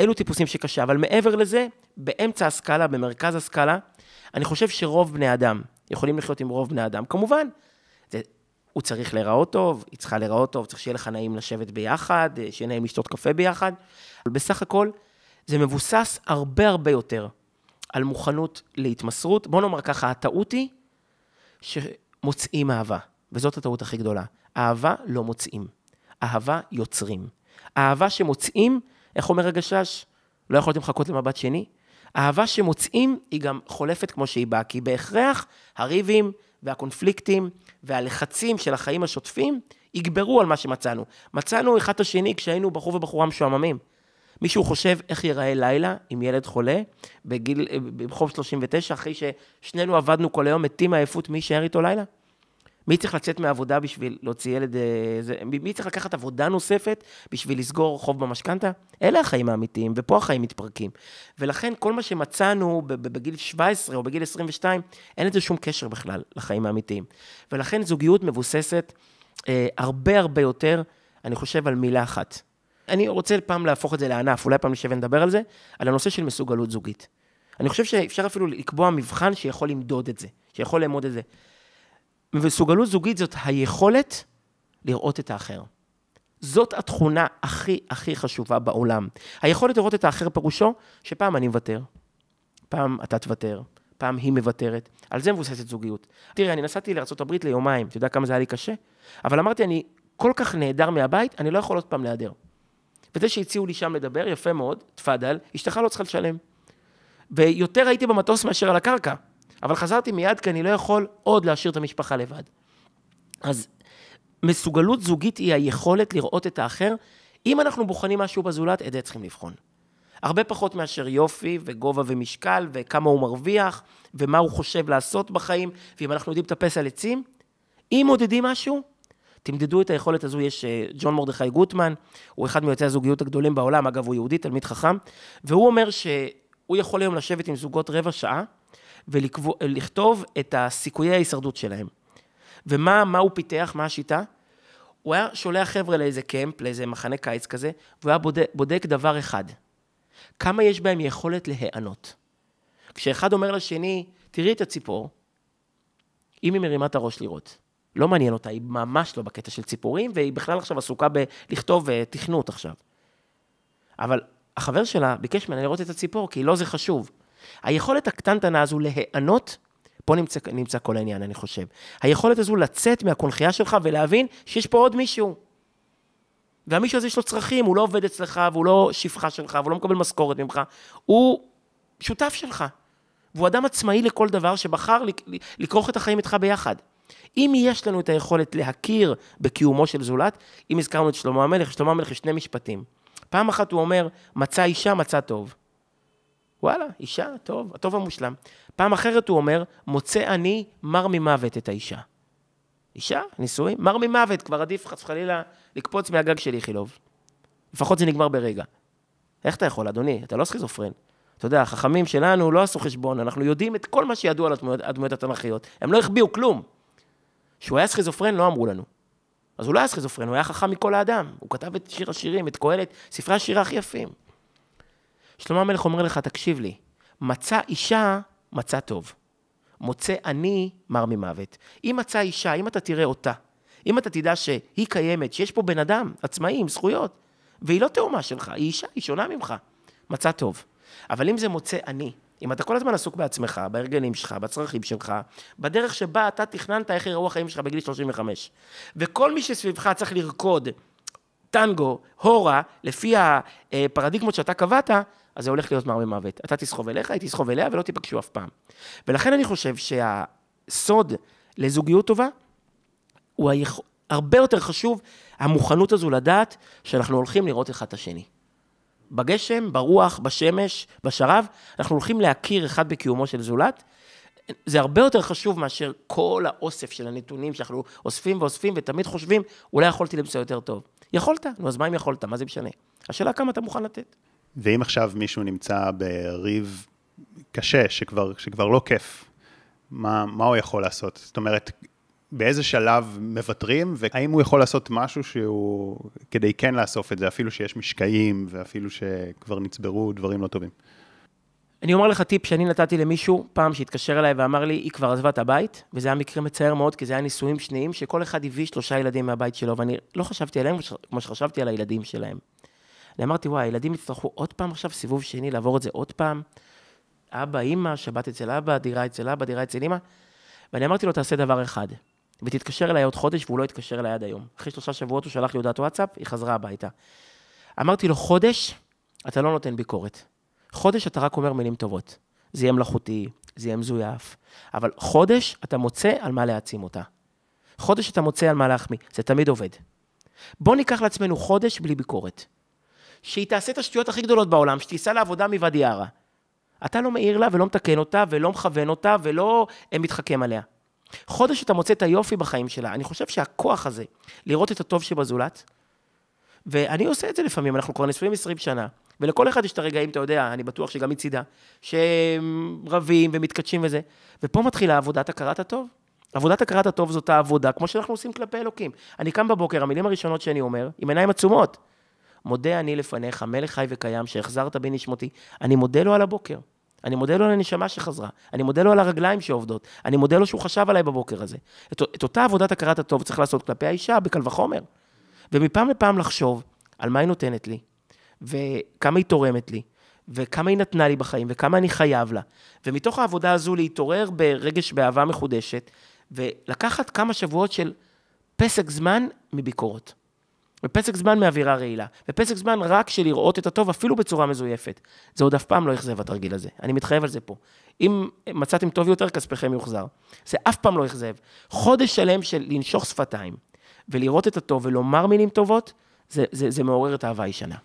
אלו טיפוסים שקשה, אבל מעבר לזה, באמצע הסקאלה, במרכז הסקאלה, אני חושב שרוב בני אדם יכולים לחיות עם רוב בני אדם. כמובן, הוא צריך להיראות טוב, היא צריכה להיראות טוב, צריך שיהיה לך נעים לשבת ביחד, אה, שיהיה נעים לשתות קפה ביחד, אבל בסך הכל, זה מבוסס הרבה הרבה יותר על מוכנות להתמסרות. בוא נאמר ככה, הטעות היא שמוצאים אהבה, וזאת הטעות הכי גדולה. אהבה לא מוצאים, אהבה יוצרים. אהבה שמוצאים, איך אומר הגשש? לא יכולתם לחכות למבט שני? אהבה שמוצאים היא גם חולפת כמו שהיא באה, כי בהכרח הריבים והקונפליקטים והלחצים של החיים השוטפים יגברו על מה שמצאנו. מצאנו אחד את השני כשהיינו בחור ובחורה משועממים. מישהו חושב איך ייראה לילה עם ילד חולה בגיל, ברחוב 39, אחרי ששנינו עבדנו כל היום, מתים מעייפות, מי יישאר איתו לילה? מי צריך לצאת מהעבודה בשביל להוציא ילד... אה, זה, מי צריך לקחת עבודה נוספת בשביל לסגור חוב במשכנתה? אלה החיים האמיתיים, ופה החיים מתפרקים. ולכן כל מה שמצאנו בגיל 17 או בגיל 22, אין לזה שום קשר בכלל לחיים האמיתיים. ולכן זוגיות מבוססת אה, הרבה הרבה יותר, אני חושב, על מילה אחת. אני רוצה פעם להפוך את זה לענף, אולי פעם נשב ונדבר על זה, על הנושא של מסוגלות זוגית. אני חושב שאפשר אפילו לקבוע מבחן שיכול למדוד את זה, שיכול לאמוד את זה. מסוגלות זוגית זאת היכולת לראות את האחר. זאת התכונה הכי הכי חשובה בעולם. היכולת לראות את האחר פירושו שפעם אני מוותר, פעם אתה תוותר, פעם היא מוותרת. על זה מבוססת זוגיות. תראה, אני נסעתי לארה"ב ליומיים, אתה יודע כמה זה היה לי קשה? אבל אמרתי, אני כל כך נהדר מהבית, אני לא יכול עוד פעם להיעדר. וזה שהציעו לי שם לדבר, יפה מאוד, תפאדל, אשתך לא צריכה לשלם. ויותר הייתי במטוס מאשר על הקרקע. אבל חזרתי מיד, כי אני לא יכול עוד להשאיר את המשפחה לבד. אז מסוגלות זוגית היא היכולת לראות את האחר. אם אנחנו בוחנים משהו בזולת, את זה צריכים לבחון. הרבה פחות מאשר יופי וגובה ומשקל וכמה הוא מרוויח ומה הוא חושב לעשות בחיים, ואם אנחנו יודעים לטפס על עצים, אם מודדים משהו, תמדדו את היכולת הזו, יש אה, ג'ון מרדכי גוטמן, הוא אחד מיוצאי הזוגיות הגדולים בעולם, אגב, הוא יהודי, תלמיד חכם, והוא אומר שהוא יכול היום לשבת עם זוגות רבע שעה, ולכתוב את הסיכויי ההישרדות שלהם. ומה הוא פיתח, מה השיטה? הוא היה שולח חבר'ה לאיזה קמפ, לאיזה מחנה קיץ כזה, והוא היה בודק, בודק דבר אחד, כמה יש בהם יכולת להיענות. כשאחד אומר לשני, תראי את הציפור, אם היא מרימה את הראש לראות. לא מעניין אותה, היא ממש לא בקטע של ציפורים, והיא בכלל עכשיו עסוקה בלכתוב אה, תכנות עכשיו. אבל החבר שלה ביקש ממנה לראות את הציפור, כי לא זה חשוב. היכולת הקטנטנה הזו להיענות, פה נמצא, נמצא כל העניין, אני חושב. היכולת הזו לצאת מהקונכייה שלך ולהבין שיש פה עוד מישהו. והמישהו הזה יש לו צרכים, הוא לא עובד אצלך, והוא לא שפחה שלך, והוא לא מקבל משכורת ממך, הוא שותף שלך. והוא אדם עצמאי לכל דבר שבחר לכרוך את החיים איתך ביחד. אם יש לנו את היכולת להכיר בקיומו של זולת, אם הזכרנו את שלמה המלך, שלמה המלך יש שני משפטים. פעם אחת הוא אומר, מצא אישה, מצא טוב. וואלה, אישה, טוב, הטוב המושלם. פעם אחרת הוא אומר, מוצא אני מר ממוות את האישה. אישה, נישואים, מר ממוות, כבר עדיף חס וחלילה לקפוץ מהגג של איכילוב. לפחות זה נגמר ברגע. איך אתה יכול, אדוני? אתה לא סכיזופרן. אתה יודע, החכמים שלנו לא עשו חשבון, אנחנו יודעים את כל מה שידוע על הדמויות, הדמויות התנ"כיות. הם לא החביאו כלום. שהוא היה סכיזופרן, לא אמרו לנו. אז הוא לא היה סכיזופרן, הוא היה חכם מכל האדם. הוא כתב את שיר השירים, את קהלת, ספרי השירה הכי יפים. שלמה המלך אומר לך, תקשיב לי, מצא אישה, מצא טוב. מוצא אני, מר ממוות. אם מצא אישה, אם אתה תראה אותה, אם אתה תדע שהיא קיימת, שיש פה בן אדם, עצמאי, עם זכויות, והיא לא תאומה שלך, היא אישה, היא שונה ממך, מצא טוב. אבל אם זה מוצא אני, אם אתה כל הזמן עסוק בעצמך, בהרגלים שלך, בצרכים שלך, בדרך שבה אתה תכננת איך יראו החיים שלך בגיל 35, וכל מי שסביבך צריך לרקוד טנגו, הורה, לפי הפרדיגמות שאתה קבעת, אז זה הולך להיות מר במוות. אתה תסחוב אליך, היא תסחוב אליה, ולא תיפגשו אף פעם. ולכן אני חושב שהסוד לזוגיות טובה, הוא היכ... הרבה יותר חשוב, המוכנות הזו לדעת שאנחנו הולכים לראות אחד את השני. בגשם, ברוח, בשמש, בשרב, אנחנו הולכים להכיר אחד בקיומו של זולת. זה הרבה יותר חשוב מאשר כל האוסף של הנתונים שאנחנו אוספים ואוספים ותמיד חושבים, אולי יכולתי למצוא יותר טוב. יכולת, נו אז מה אם יכולת? מה זה משנה? השאלה כמה אתה מוכן לתת. ואם עכשיו מישהו נמצא בריב קשה, שכבר, שכבר לא כיף, מה, מה הוא יכול לעשות? זאת אומרת, באיזה שלב מוותרים, והאם הוא יכול לעשות משהו שהוא, כדי כן לאסוף את זה, אפילו שיש משקעים, ואפילו שכבר נצברו דברים לא טובים. אני אומר לך טיפ שאני נתתי למישהו, פעם שהתקשר אליי ואמר לי, היא כבר עזבה את הבית, וזה היה מקרה מצער מאוד, כי זה היה נישואים שניים, שכל אחד הביא שלושה ילדים מהבית שלו, ואני לא חשבתי עליהם כמו שחשבתי על הילדים שלהם. אני אמרתי, וואי, הילדים יצטרכו עוד פעם עכשיו, סיבוב שני, לעבור את זה עוד פעם. אבא, אימא, שבת אצל אבא, דירה אצל אבא, דירה אצל אימא. ואני אמרתי לו, תעשה דבר אחד, ותתקשר אליי עוד חודש, והוא לא התקשר אליי עד היום. אחרי שלושה שבועות הוא שלח לי הודעת וואטסאפ, היא חזרה הביתה. אמרתי לו, חודש, אתה לא נותן ביקורת. חודש אתה רק אומר מילים טובות. זה יהיה מלאכותי, זה יהיה מזויף, אבל חודש אתה מוצא על מה להעצים אותה. חודש אתה מוצא על מה להחמיא, זה תמיד עובד. בוא ניקח לעצמנו חודש בלי ביקורת. שהיא תעשה את השטויות הכי גדולות בעולם, שתיסע לעבודה מוואדי ערה. אתה לא מעיר לה ולא מתקן אותה ולא מכוון אותה ולא אה, מתחכם עליה. חודש אתה מוצא את היופי בחיים שלה. אני חושב שהכוח הזה, לראות את הטוב שבזולת, ואני עושה את זה לפעמים, אנחנו כבר נשואים 20 שנה, ולכל אחד יש את הרגעים, אתה יודע, אני בטוח שגם מצידה, שהם רבים ומתקדשים וזה. ופה מתחילה עבודת הכרת הטוב. עבודת הכרת הטוב זאת העבודה, כמו שאנחנו עושים כלפי אלוקים. אני קם בבוקר, המילים הראשונות שאני אומר, עם עיניים עצומות. מודה אני לפניך, מלך חי וקיים, שהחזרת בי נשמתי. אני מודה לו על הבוקר. אני מודה לו על הנשמה שחזרה. אני מודה לו על הרגליים שעובדות. אני מודה לו שהוא חשב עליי בבוקר הזה. את, את אותה עבודת הכרת הטוב צריך לעשות כלפי האישה, בקל וחומר. ומפעם לפעם לחשוב על מה היא נותנת לי, וכמה היא תורמת לי, וכמה היא נתנה לי בחיים, וכמה אני חייב לה. ומתוך העבודה הזו להתעורר ברגש באהבה מחודשת, ולקחת כמה שבועות של פסק זמן מביקורות. ופסק זמן מאווירה רעילה, ופסק זמן רק של לראות את הטוב, אפילו בצורה מזויפת. זה עוד אף פעם לא אכזב התרגיל הזה, אני מתחייב על זה פה. אם מצאתם טוב יותר, כספכם יוחזר. זה אף פעם לא אכזב. חודש שלם של לנשוך שפתיים, ולראות את הטוב ולומר מילים טובות, זה, זה, זה מעורר את האהבה הישנה.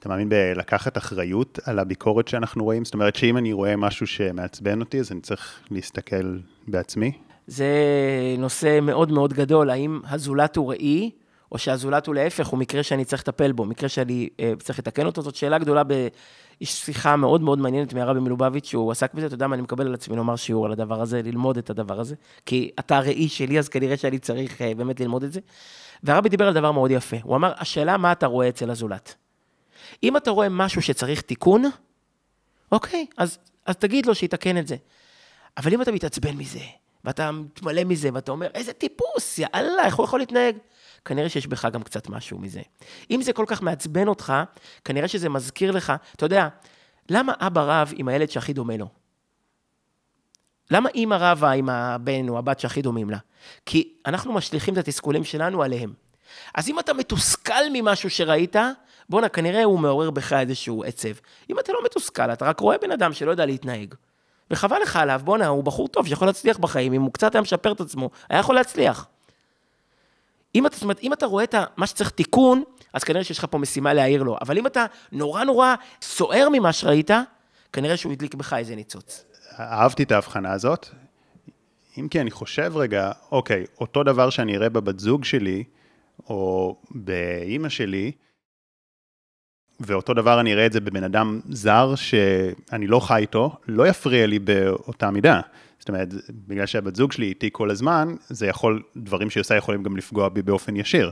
אתה מאמין בלקחת אחריות על הביקורת שאנחנו רואים? זאת אומרת שאם אני רואה משהו שמעצבן אותי, אז אני צריך להסתכל בעצמי? זה נושא מאוד מאוד גדול, האם הזולת הוא ראי, או שהזולת הוא להפך, הוא מקרה שאני צריך לטפל בו, מקרה שאני אה, צריך לתקן אותו, זאת שאלה גדולה ב... יש שיחה מאוד מאוד מעניינת מהרבי מלובביץ', שהוא עסק בזה, אתה יודע מה, אני מקבל על עצמי לומר שיעור על הדבר הזה, ללמוד את הדבר הזה, כי אתה הראי שלי, אז כנראה שאני צריך אה, באמת ללמוד את זה. והרבי דיבר על דבר מאוד יפה, הוא אמר, השאלה מה אתה רואה אצל הזולת. אם אתה רואה משהו שצריך תיקון, אוקיי, אז, אז תגיד לו שיתקן את זה. אבל אם אתה מתעצבן מזה, ואתה מתמלא מזה, ואתה אומר, איזה טיפוס, יאללה, איך הוא יכול להתנהג? כנראה שיש בך גם קצת משהו מזה. אם זה כל כך מעצבן אותך, כנראה שזה מזכיר לך, אתה יודע, למה אבא רב עם הילד שהכי דומה לו? למה אימא רבה עם הבן או הבת שהכי דומים לה? כי אנחנו משליכים את התסכולים שלנו עליהם. אז אם אתה מתוסכל ממשהו שראית, בואנה, כנראה הוא מעורר בך איזשהו עצב. אם אתה לא מתוסכל, אתה רק רואה בן אדם שלא יודע להתנהג. וחבל לך עליו, בואנה, הוא בחור טוב שיכול להצליח בחיים, אם הוא קצת היה משפר את עצמו, היה יכול להצליח. אם אתה, זאת אומרת, אם אתה רואה את מה שצריך תיקון, אז כנראה שיש לך פה משימה להעיר לו. אבל אם אתה נורא נורא סוער ממה שראית, כנראה שהוא הדליק בך איזה ניצוץ. אהבתי את ההבחנה הזאת. אם כי אני חושב רגע, אוקיי, אותו דבר שאני אראה בבת זוג שלי, או באימא שלי, ואותו דבר אני אראה את זה בבן אדם זר שאני לא חי איתו, לא יפריע לי באותה מידה. זאת אומרת, בגלל שהבת זוג שלי איתי כל הזמן, זה יכול, דברים שהיא עושה יכולים גם לפגוע בי באופן ישיר.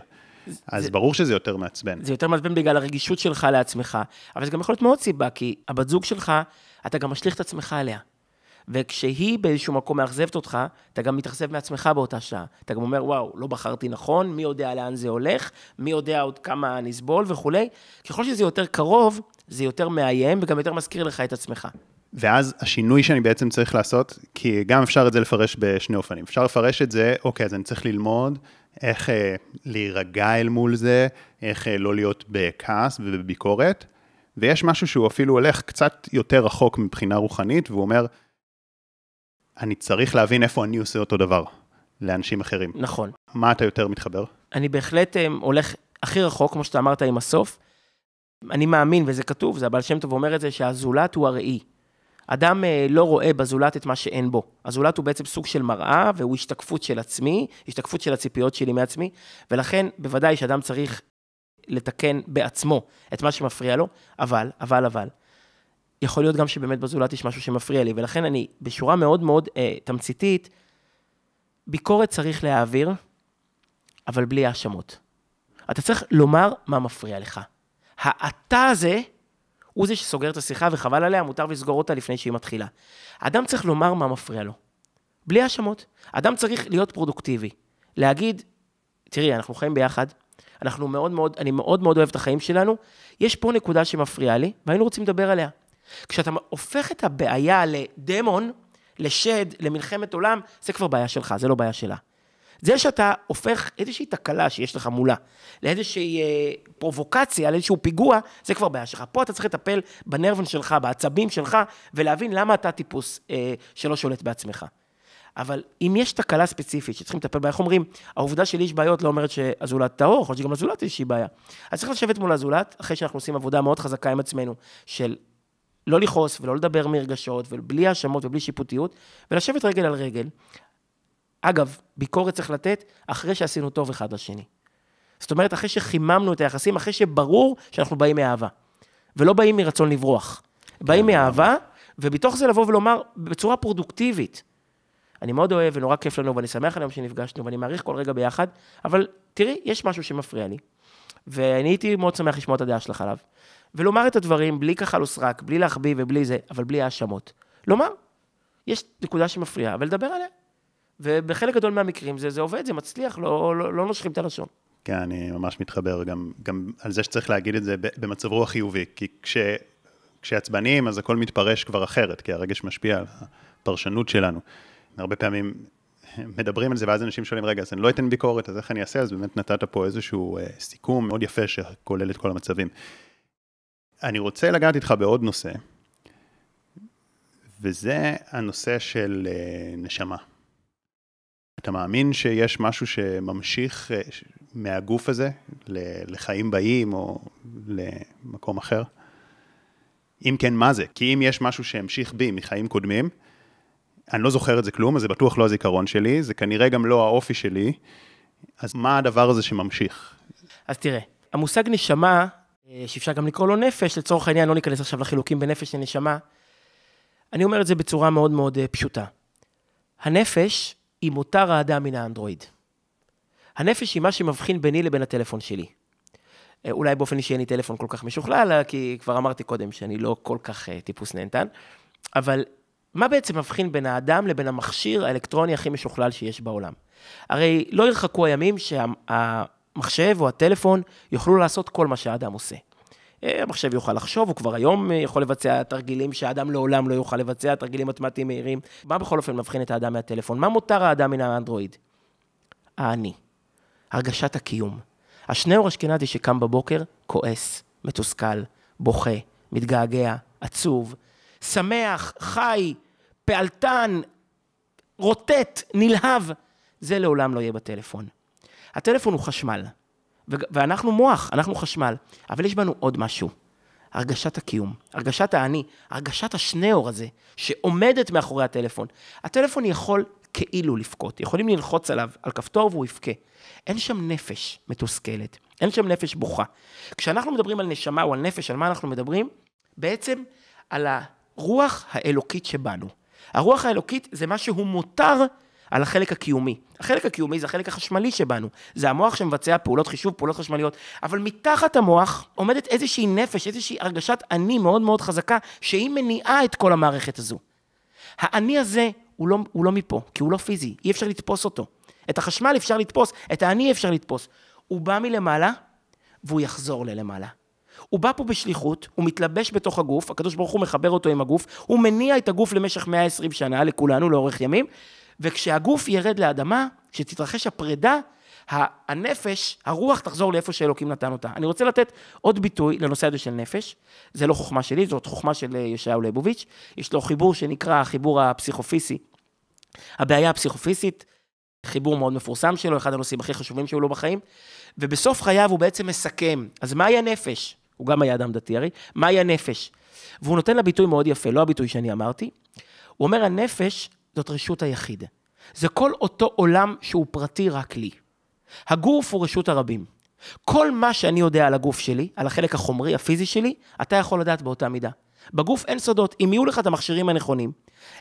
אז זה, ברור שזה יותר מעצבן. זה יותר מעצבן בגלל הרגישות שלך לעצמך, אבל זה גם יכול להיות מאוד סיבה, כי הבת זוג שלך, אתה גם משליך את עצמך עליה. וכשהיא באיזשהו מקום מאכזבת אותך, אתה גם מתאכזב מעצמך באותה שעה. אתה גם אומר, וואו, לא בחרתי נכון, מי יודע לאן זה הולך, מי יודע עוד כמה נסבול וכולי. ככל שזה יותר קרוב, זה יותר מאיים וגם יותר מזכיר לך את עצמך. ואז השינוי שאני בעצם צריך לעשות, כי גם אפשר את זה לפרש בשני אופנים. אפשר לפרש את זה, אוקיי, אז אני צריך ללמוד איך אה, להירגע אל מול זה, איך אה, לא להיות בכעס ובביקורת, ויש משהו שהוא אפילו הולך קצת יותר רחוק מבחינה רוחנית, והוא אומר, אני צריך להבין איפה אני עושה אותו דבר לאנשים אחרים. נכון. מה אתה יותר מתחבר? אני בהחלט אה, הולך הכי רחוק, כמו שאתה אמרת, עם הסוף. אני מאמין, וזה כתוב, זה הבעל שם טוב אומר את זה, שהזולת הוא הראי. אדם אה, לא רואה בזולת את מה שאין בו. הזולת הוא בעצם סוג של מראה, והוא השתקפות של עצמי, השתקפות של הציפיות שלי מעצמי, ולכן בוודאי שאדם צריך לתקן בעצמו את מה שמפריע לו, אבל, אבל, אבל, יכול להיות גם שבאמת בזולת יש משהו שמפריע לי, ולכן אני, בשורה מאוד מאוד אה, תמציתית, ביקורת צריך להעביר, אבל בלי האשמות. אתה צריך לומר מה מפריע לך. האתה הזה, הוא זה שסוגר את השיחה וחבל עליה, מותר לסגור אותה לפני שהיא מתחילה. אדם צריך לומר מה מפריע לו, בלי האשמות. אדם צריך להיות פרודוקטיבי, להגיד, תראי, אנחנו חיים ביחד, אנחנו מאוד מאוד, אני מאוד מאוד אוהב את החיים שלנו, יש פה נקודה שמפריעה לי, והיינו רוצים לדבר עליה. כשאתה הופך את הבעיה לדמון, לשד, למלחמת עולם, זה כבר בעיה שלך, זה לא בעיה שלה. זה שאתה הופך איזושהי תקלה שיש לך מולה, לאיזושהי אה, פרובוקציה, לאיזשהו פיגוע, זה כבר בעיה שלך. פה אתה צריך לטפל בנרוון שלך, בעצבים שלך, ולהבין למה אתה טיפוס אה, שלא שולט בעצמך. אבל אם יש תקלה ספציפית שצריכים לטפל בה, איך אומרים, העובדה שלי יש בעיות לא אומרת שהזולת טהור, יכול להיות שגם לזולת יש איזושהי בעיה. אז צריך לשבת מול הזולת, אחרי שאנחנו עושים עבודה מאוד חזקה עם עצמנו, של לא לכעוס ולא לדבר מרגשות, ובלי האשמות ובלי שיפוטיות, ולשבת רגל על רגל. אגב, ביקורת צריך לתת אחרי שעשינו טוב אחד לשני. זאת אומרת, אחרי שחיממנו את היחסים, אחרי שברור שאנחנו באים מאהבה. ולא באים מרצון לברוח. באים כן, מאהבה, ובתוך זה לבוא ולומר בצורה פרודוקטיבית. אני מאוד אוהב ונורא כיף לנו, ואני שמח על היום שנפגשנו, ואני מעריך כל רגע ביחד, אבל תראי, יש משהו שמפריע לי. ואני הייתי מאוד שמח לשמוע את הדעה שלך עליו. ולומר את הדברים בלי כחל וסרק, בלי להחביא ובלי זה, אבל בלי האשמות. לומר, יש נקודה שמפריעה, ולדבר עליה. ובחלק גדול מהמקרים זה, זה עובד, זה מצליח, לא, לא, לא נושכים את הלשון. כן, אני ממש מתחבר גם, גם על זה שצריך להגיד את זה במצב רוח חיובי, כי כש, כשעצבניים אז הכל מתפרש כבר אחרת, כי הרגש משפיע על הפרשנות שלנו. הרבה פעמים [LAUGHS] מדברים על זה, ואז אנשים שואלים, רגע, אז אני לא אתן ביקורת, אז איך אני אעשה? אז באמת נתת פה איזשהו אה, סיכום מאוד יפה שכולל את כל המצבים. אני רוצה לגעת איתך בעוד נושא, וזה הנושא של אה, נשמה. אתה מאמין שיש משהו שממשיך אה, מהגוף הזה לחיים באים או למקום אחר? אם כן, מה זה? כי אם יש משהו שהמשיך בי מחיים קודמים, אני לא זוכר את זה כלום, אז זה בטוח לא הזיכרון שלי, זה כנראה גם לא האופי שלי, אז מה הדבר הזה שממשיך? אז תראה, המושג נשמה אה, שאפשר גם לקרוא לו נפש, לצורך העניין, לא ניכנס עכשיו לחילוקים בין נפש לנשמה. אני אומר את זה בצורה מאוד מאוד אה, פשוטה. הנפש היא מותר האדם מן האנדרואיד. הנפש היא מה שמבחין ביני לבין הטלפון שלי. אה, אולי באופן אישי אין לי טלפון כל כך משוכלל, כי כבר אמרתי קודם שאני לא כל כך טיפוס נהנתן, אבל מה בעצם מבחין בין האדם לבין המכשיר האלקטרוני הכי משוכלל שיש בעולם? הרי לא ירחקו הימים שה... המחשב או הטלפון יוכלו לעשות כל מה שהאדם עושה. אה, המחשב יוכל לחשוב, הוא כבר היום אה, יכול לבצע תרגילים שהאדם לעולם לא יוכל לבצע, תרגילים מתמטיים מהירים. מה בכל אופן מבחין את האדם מהטלפון? מה מותר האדם מן האנדרואיד? האני. הרגשת הקיום. השניאור אשכנזי שקם בבוקר, כועס, מתוסכל, בוכה, מתגעגע, עצוב, שמח, חי, פעלתן, רוטט, נלהב. זה לעולם לא יהיה בטלפון. הטלפון הוא חשמל, ואנחנו מוח, אנחנו חשמל, אבל יש בנו עוד משהו. הרגשת הקיום, הרגשת האני, הרגשת השניאור הזה, שעומדת מאחורי הטלפון. הטלפון יכול כאילו לבכות, יכולים ללחוץ עליו, על כפתור והוא יבכה. אין שם נפש מתוסכלת, אין שם נפש בוכה. כשאנחנו מדברים על נשמה או על נפש, על מה אנחנו מדברים? בעצם על הרוח האלוקית שבנו. הרוח האלוקית זה מה שהוא מותר על החלק הקיומי. החלק הקיומי זה החלק החשמלי שבנו. זה המוח שמבצע פעולות חישוב, פעולות חשמליות, אבל מתחת המוח עומדת איזושהי נפש, איזושהי הרגשת אני מאוד מאוד חזקה, שהיא מניעה את כל המערכת הזו. האני הזה הוא לא, הוא לא מפה, כי הוא לא פיזי, אי אפשר לתפוס אותו. את החשמל אפשר לתפוס, את האני אפשר לתפוס. הוא בא מלמעלה, והוא יחזור ללמעלה. הוא בא פה בשליחות, הוא מתלבש בתוך הגוף, הקדוש ברוך הוא מחבר אותו עם הגוף, הוא מניע את הגוף למשך 120 שנה, לכולנו, לאורך ימים, וכשהגוף ירד לאדמה, כשתתרחש הפרידה, הנפש, הרוח תחזור לאיפה שאלוקים נתן אותה. אני רוצה לתת עוד ביטוי לנושא הזה של נפש. זה לא חוכמה שלי, זאת חוכמה של ישעיהו ליבוביץ'. יש לו חיבור שנקרא החיבור הפסיכופיסי. הבעיה הפסיכופיסית, חיבור מאוד מפורסם שלו, אחד הנושאים הכי חשובים שהיו לו בחיים, ובסוף חייו הוא בעצם מסכם. אז מהי הנפש? הוא גם היה אדם דתי הרי, מהי הנפש? והוא נותן לה ביטוי מאוד יפה, לא הביטוי שאני אמרתי. הוא אומר, הנפש זאת רשות היחיד. זה כל אותו עולם שהוא פרטי רק לי. הגוף הוא רשות הרבים. כל מה שאני יודע על הגוף שלי, על החלק החומרי, הפיזי שלי, אתה יכול לדעת באותה מידה. בגוף אין סודות. אם יהיו לך את המכשירים הנכונים,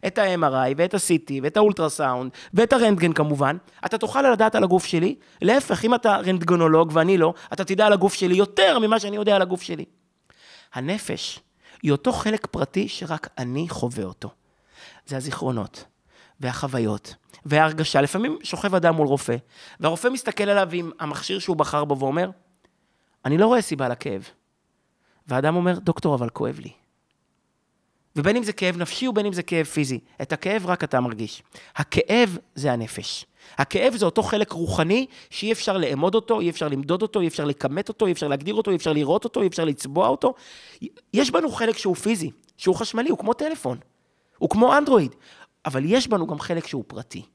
את ה-MRI ואת ה-CT ואת האולטרסאונד ואת הרנטגן כמובן, אתה תוכל לדעת על הגוף שלי. להפך, אם אתה רנטגנולוג ואני לא, אתה תדע על הגוף שלי יותר ממה שאני יודע על הגוף שלי. הנפש היא אותו חלק פרטי שרק אני חווה אותו. זה הזיכרונות, והחוויות, וההרגשה. לפעמים שוכב אדם מול רופא, והרופא מסתכל עליו עם המכשיר שהוא בחר בו ואומר, אני לא רואה סיבה לכאב. והאדם אומר, דוקטור, אבל כואב לי. ובין אם זה כאב נפשי ובין אם זה כאב פיזי. את הכאב רק אתה מרגיש. הכאב זה הנפש. הכאב זה אותו חלק רוחני שאי אפשר לאמוד אותו, אי אפשר למדוד אותו, אי אפשר לכמת אותו, אי אפשר להגדיר אותו, אי אפשר לראות אותו, אי אפשר לצבוע אותו. יש בנו חלק שהוא פיזי, שהוא חשמלי, הוא כמו טלפון. הוא כמו אנדרואיד. אבל יש בנו גם חלק שהוא פרטי,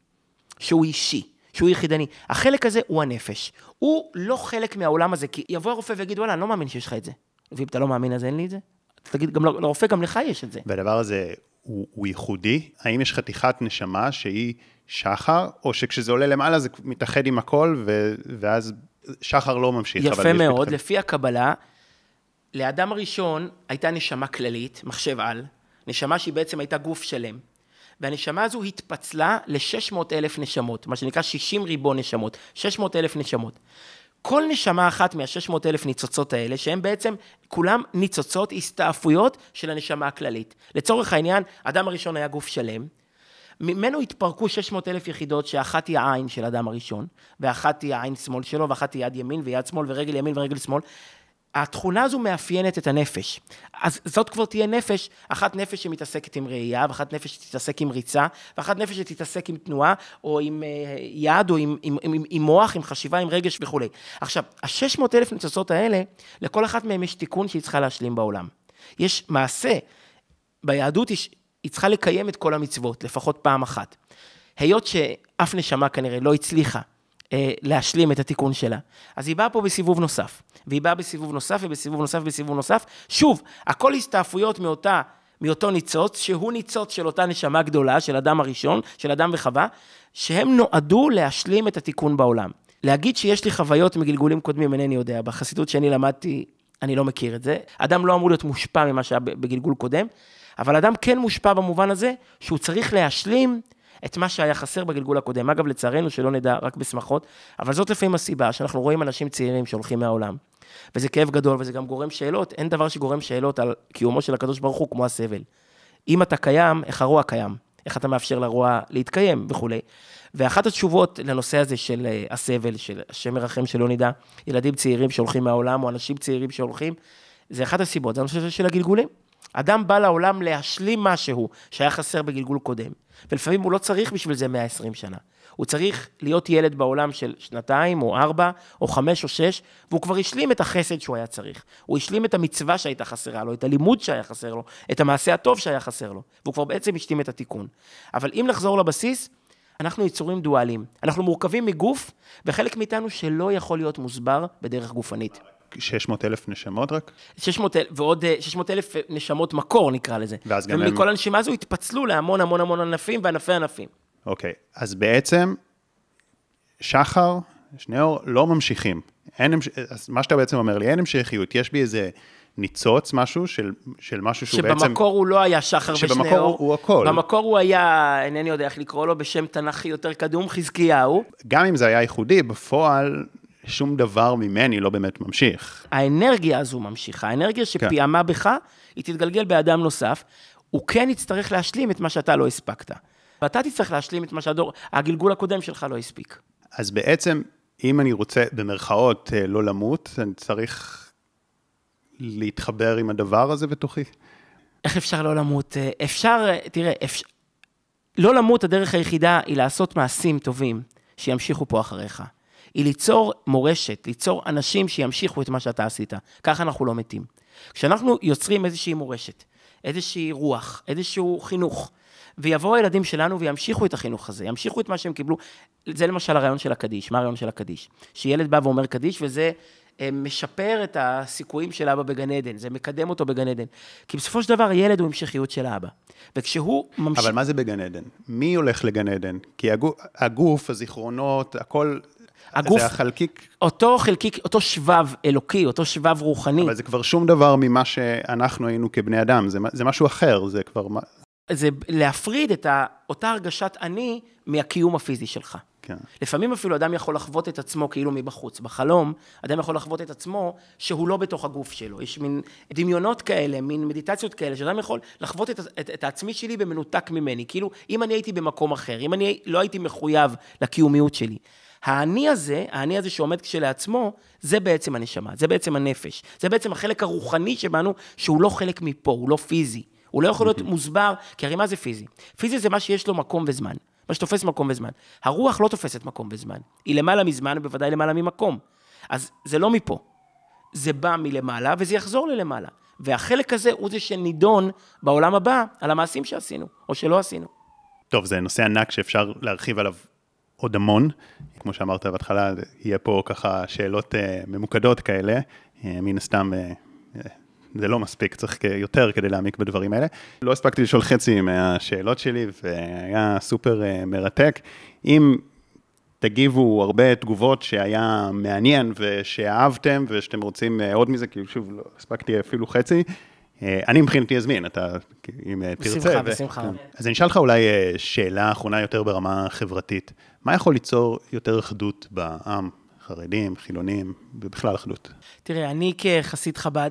שהוא אישי, שהוא יחידני. החלק הזה הוא הנפש. הוא לא חלק מהעולם הזה, כי יבוא הרופא ויגיד, וואלה, אני לא מאמין שיש לך את זה. ואם אתה לא מאמין, אז אין לי את זה. תגיד, גם לרופא, גם לך יש את זה. והדבר הזה הוא, הוא ייחודי? האם יש חתיכת נשמה שהיא שחר, או שכשזה עולה למעלה זה מתאחד עם הכל, ו, ואז שחר לא ממשיך? יפה מאוד, מתחד... לפי הקבלה, לאדם הראשון הייתה נשמה כללית, מחשב על, נשמה שהיא בעצם הייתה גוף שלם. והנשמה הזו התפצלה ל-600 אלף נשמות, מה שנקרא 60 ריבון נשמות, 600 אלף נשמות. כל נשמה אחת מה-600 אלף ניצוצות האלה, שהן בעצם כולם ניצוצות, הסתעפויות של הנשמה הכללית. לצורך העניין, אדם הראשון היה גוף שלם, ממנו התפרקו 600 אלף יחידות, שאחת היא העין של אדם הראשון, ואחת היא העין שמאל שלו, ואחת היא יד ימין ויד שמאל, ורגל ימין ורגל שמאל, התכונה הזו מאפיינת את הנפש. אז זאת כבר תהיה נפש, אחת נפש שמתעסקת עם ראייה, ואחת נפש שתתעסק עם ריצה, ואחת נפש שתתעסק עם תנועה, או עם uh, יד, או עם, עם, עם, עם מוח, עם חשיבה, עם רגש וכולי. עכשיו, ה-600 אלף ניצוצות האלה, לכל אחת מהן יש תיקון שהיא צריכה להשלים בעולם. יש מעשה, ביהדות היא, היא צריכה לקיים את כל המצוות, לפחות פעם אחת. היות שאף נשמה כנראה לא הצליחה אה, להשלים את התיקון שלה. אז היא באה פה בסיבוב נוסף, והיא באה בסיבוב נוסף ובסיבוב נוסף ובסיבוב נוסף. שוב, הכל הסתעפויות מאותה, מאותו ניצוץ, שהוא ניצוץ של אותה נשמה גדולה, של אדם הראשון, של אדם וחווה, שהם נועדו להשלים את התיקון בעולם. להגיד שיש לי חוויות מגלגולים קודמים, אינני יודע. בחסידות שאני למדתי, אני לא מכיר את זה. אדם לא אמור להיות מושפע ממה שהיה בגלגול קודם, אבל אדם כן מושפע במובן הזה שהוא צריך להשלים את מה שהיה חסר בגלגול הקודם. אגב, לצערנו, שלא נדע, רק בשמחות, אבל זאת לפעמים הסיבה שאנחנו רואים אנשים צעירים שהולכים מהעולם. וזה כאב גדול, וזה גם גורם שאלות. אין דבר שגורם שאלות על קיומו של הקדוש ברוך הוא כמו הסבל. אם אתה קיים, איך הרוע קיים? איך אתה מאפשר לרוע להתקיים וכולי. ואחת התשובות לנושא הזה של אה, הסבל, של השם מרחם שלא נדע, ילדים צעירים שהולכים מהעולם, או אנשים צעירים שהולכים, זה אחת הסיבות, זה הנושא של הגלגולים. אדם בא לעולם להשלים משהו שהיה חסר בגלגול קודם. ולפעמים הוא לא צריך בשביל זה 120 שנה. הוא צריך להיות ילד בעולם של שנתיים, או ארבע, או חמש, או שש, והוא כבר השלים את החסד שהוא היה צריך. הוא השלים את המצווה שהייתה חסרה לו, את הלימוד שהיה חסר לו, את המעשה הטוב שהיה חסר לו, והוא כבר בעצם השלים את התיקון. אבל אם נחזור לבסיס, אנחנו יצורים דואליים. אנחנו מורכבים מגוף, וחלק מאיתנו שלא יכול להיות מוסבר בדרך גופנית. 600 אלף נשמות רק? 600 אלף, ועוד 600 אה, אלף נשמות מקור נקרא לזה. ואז גם הם... ומכל הנשימה הזו התפצלו להמון המון המון ענפים וענפי ענפים. אוקיי, אז בעצם שחר, שניאור, לא ממשיכים. אין, אז מה שאתה בעצם אומר לי, אין המשכיות, יש בי איזה ניצוץ, משהו של, של משהו שהוא בעצם... שבמקור הוא לא היה שחר ושניאור. שבמקור הוא, הוא הכל. במקור הוא היה, אינני יודע איך לקרוא לו, בשם תנ"כי יותר קדום, חזקיהו. גם אם זה היה ייחודי, בפועל שום דבר ממני לא באמת ממשיך. האנרגיה הזו ממשיכה, האנרגיה כן. שפיעמה כן. בך, היא תתגלגל באדם נוסף, הוא כן יצטרך להשלים את מה שאתה לא הספקת. ואתה תצטרך להשלים את מה שהגלגול הקודם שלך לא הספיק. אז בעצם, אם אני רוצה, במרכאות, אה, לא למות, אני צריך להתחבר עם הדבר הזה בתוכי? איך אפשר לא למות? אה, אפשר, אה, תראה, אפשר, לא למות, הדרך היחידה היא לעשות מעשים טובים שימשיכו פה אחריך. היא ליצור מורשת, ליצור אנשים שימשיכו את מה שאתה עשית. ככה אנחנו לא מתים. כשאנחנו יוצרים איזושהי מורשת, איזושהי רוח, איזשהו חינוך, ויבואו הילדים שלנו וימשיכו את החינוך הזה, ימשיכו את מה שהם קיבלו. זה למשל הרעיון של הקדיש. מה הרעיון של הקדיש? שילד בא ואומר קדיש, וזה אה, משפר את הסיכויים של אבא בגן עדן, זה מקדם אותו בגן עדן. כי בסופו של דבר, ילד הוא המשכיות של האבא. וכשהוא ממשיך... אבל מה זה בגן עדן? מי הולך לגן עדן? כי הגוף, הגוף הזיכרונות, הכל... הגוף, זה החלקיק... אותו חלקיק, אותו שבב אלוקי, אותו שבב רוחני. אבל זה כבר שום דבר ממה שאנחנו היינו כבני אדם, זה, זה משהו אחר, זה כבר... זה להפריד את אותה הרגשת אני מהקיום הפיזי שלך. כן. לפעמים אפילו אדם יכול לחוות את עצמו כאילו מבחוץ. בחלום, אדם יכול לחוות את עצמו שהוא לא בתוך הגוף שלו. יש מין דמיונות כאלה, מין מדיטציות כאלה, שאדם יכול לחוות את, את, את העצמי שלי במנותק ממני. כאילו, אם אני הייתי במקום אחר, אם אני לא הייתי מחויב לקיומיות שלי. האני הזה, האני הזה שעומד כשלעצמו, זה בעצם הנשמה, זה בעצם הנפש. זה בעצם החלק הרוחני שבנו, שהוא לא חלק מפה, הוא לא פיזי. הוא לא יכול להיות מוסבר, כי הרי מה זה פיזי? פיזי זה מה שיש לו מקום וזמן. מה שתופס מקום וזמן. הרוח לא תופסת מקום וזמן. היא למעלה מזמן, ובוודאי למעלה ממקום. אז זה לא מפה. זה בא מלמעלה, וזה יחזור ללמעלה. והחלק הזה הוא זה שנידון בעולם הבא על המעשים שעשינו, או שלא עשינו. טוב, זה נושא ענק שאפשר להרחיב עליו עוד המון. כמו שאמרת בהתחלה, יהיה פה ככה שאלות uh, ממוקדות כאלה. Uh, מן הסתם, uh, זה לא מספיק, צריך יותר כדי להעמיק בדברים האלה. לא הספקתי לשאול חצי מהשאלות שלי, והיה סופר אה, מרתק. אם תגיבו הרבה תגובות שהיה מעניין ושאהבתם ושאתם רוצים אה, עוד מזה, כי שוב, לא הספקתי אפילו חצי, אה, אני מבחינתי אזמין, אתה, אם תרצה. בשמחה, בשמחה. כן. אז אני אשאל אותך אולי שאלה אחרונה יותר ברמה חברתית. מה יכול ליצור יותר אחדות בעם? חרדים, חילונים, ובכלל אחדות. תראה, אני כחסיד חב"ד,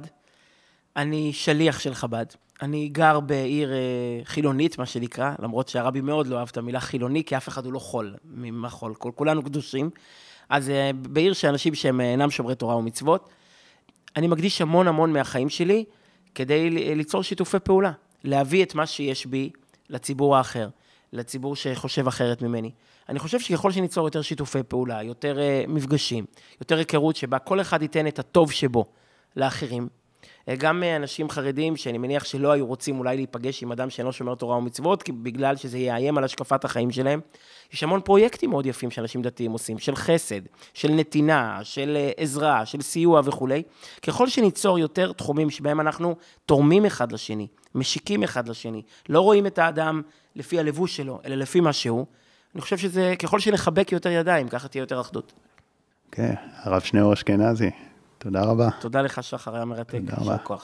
אני שליח של חב"ד. אני גר בעיר אה, חילונית, מה שנקרא, למרות שהרבי מאוד לא אהב את המילה חילוני, כי אף אחד הוא לא חול. ממה חול? כל, כולנו קדושים. אז אה, בעיר של אנשים שהם אה, אינם שומרי תורה ומצוות, אני מקדיש המון המון מהחיים שלי כדי ליצור שיתופי פעולה. להביא את מה שיש בי לציבור האחר, לציבור שחושב אחרת ממני. אני חושב שככל שניצור יותר שיתופי פעולה, יותר מפגשים, יותר היכרות שבה כל אחד ייתן את הטוב שבו לאחרים, גם אנשים חרדים, שאני מניח שלא היו רוצים אולי להיפגש עם אדם שאינו שומר תורה ומצוות, כי בגלל שזה יאיים על השקפת החיים שלהם. יש המון פרויקטים מאוד יפים שאנשים דתיים עושים, של חסד, של נתינה, של אה, עזרה, של סיוע וכולי. ככל שניצור יותר תחומים שבהם אנחנו תורמים אחד לשני, משיקים אחד לשני, לא רואים את האדם לפי הלבוש שלו, אלא לפי מה שהוא, אני חושב שזה, ככל שנחבק יותר ידיים, ככה תהיה יותר אחדות. כן, הרב שניאור אשכנזי, תודה רבה. תודה לך, שחר, היה מרתק. תודה רבה.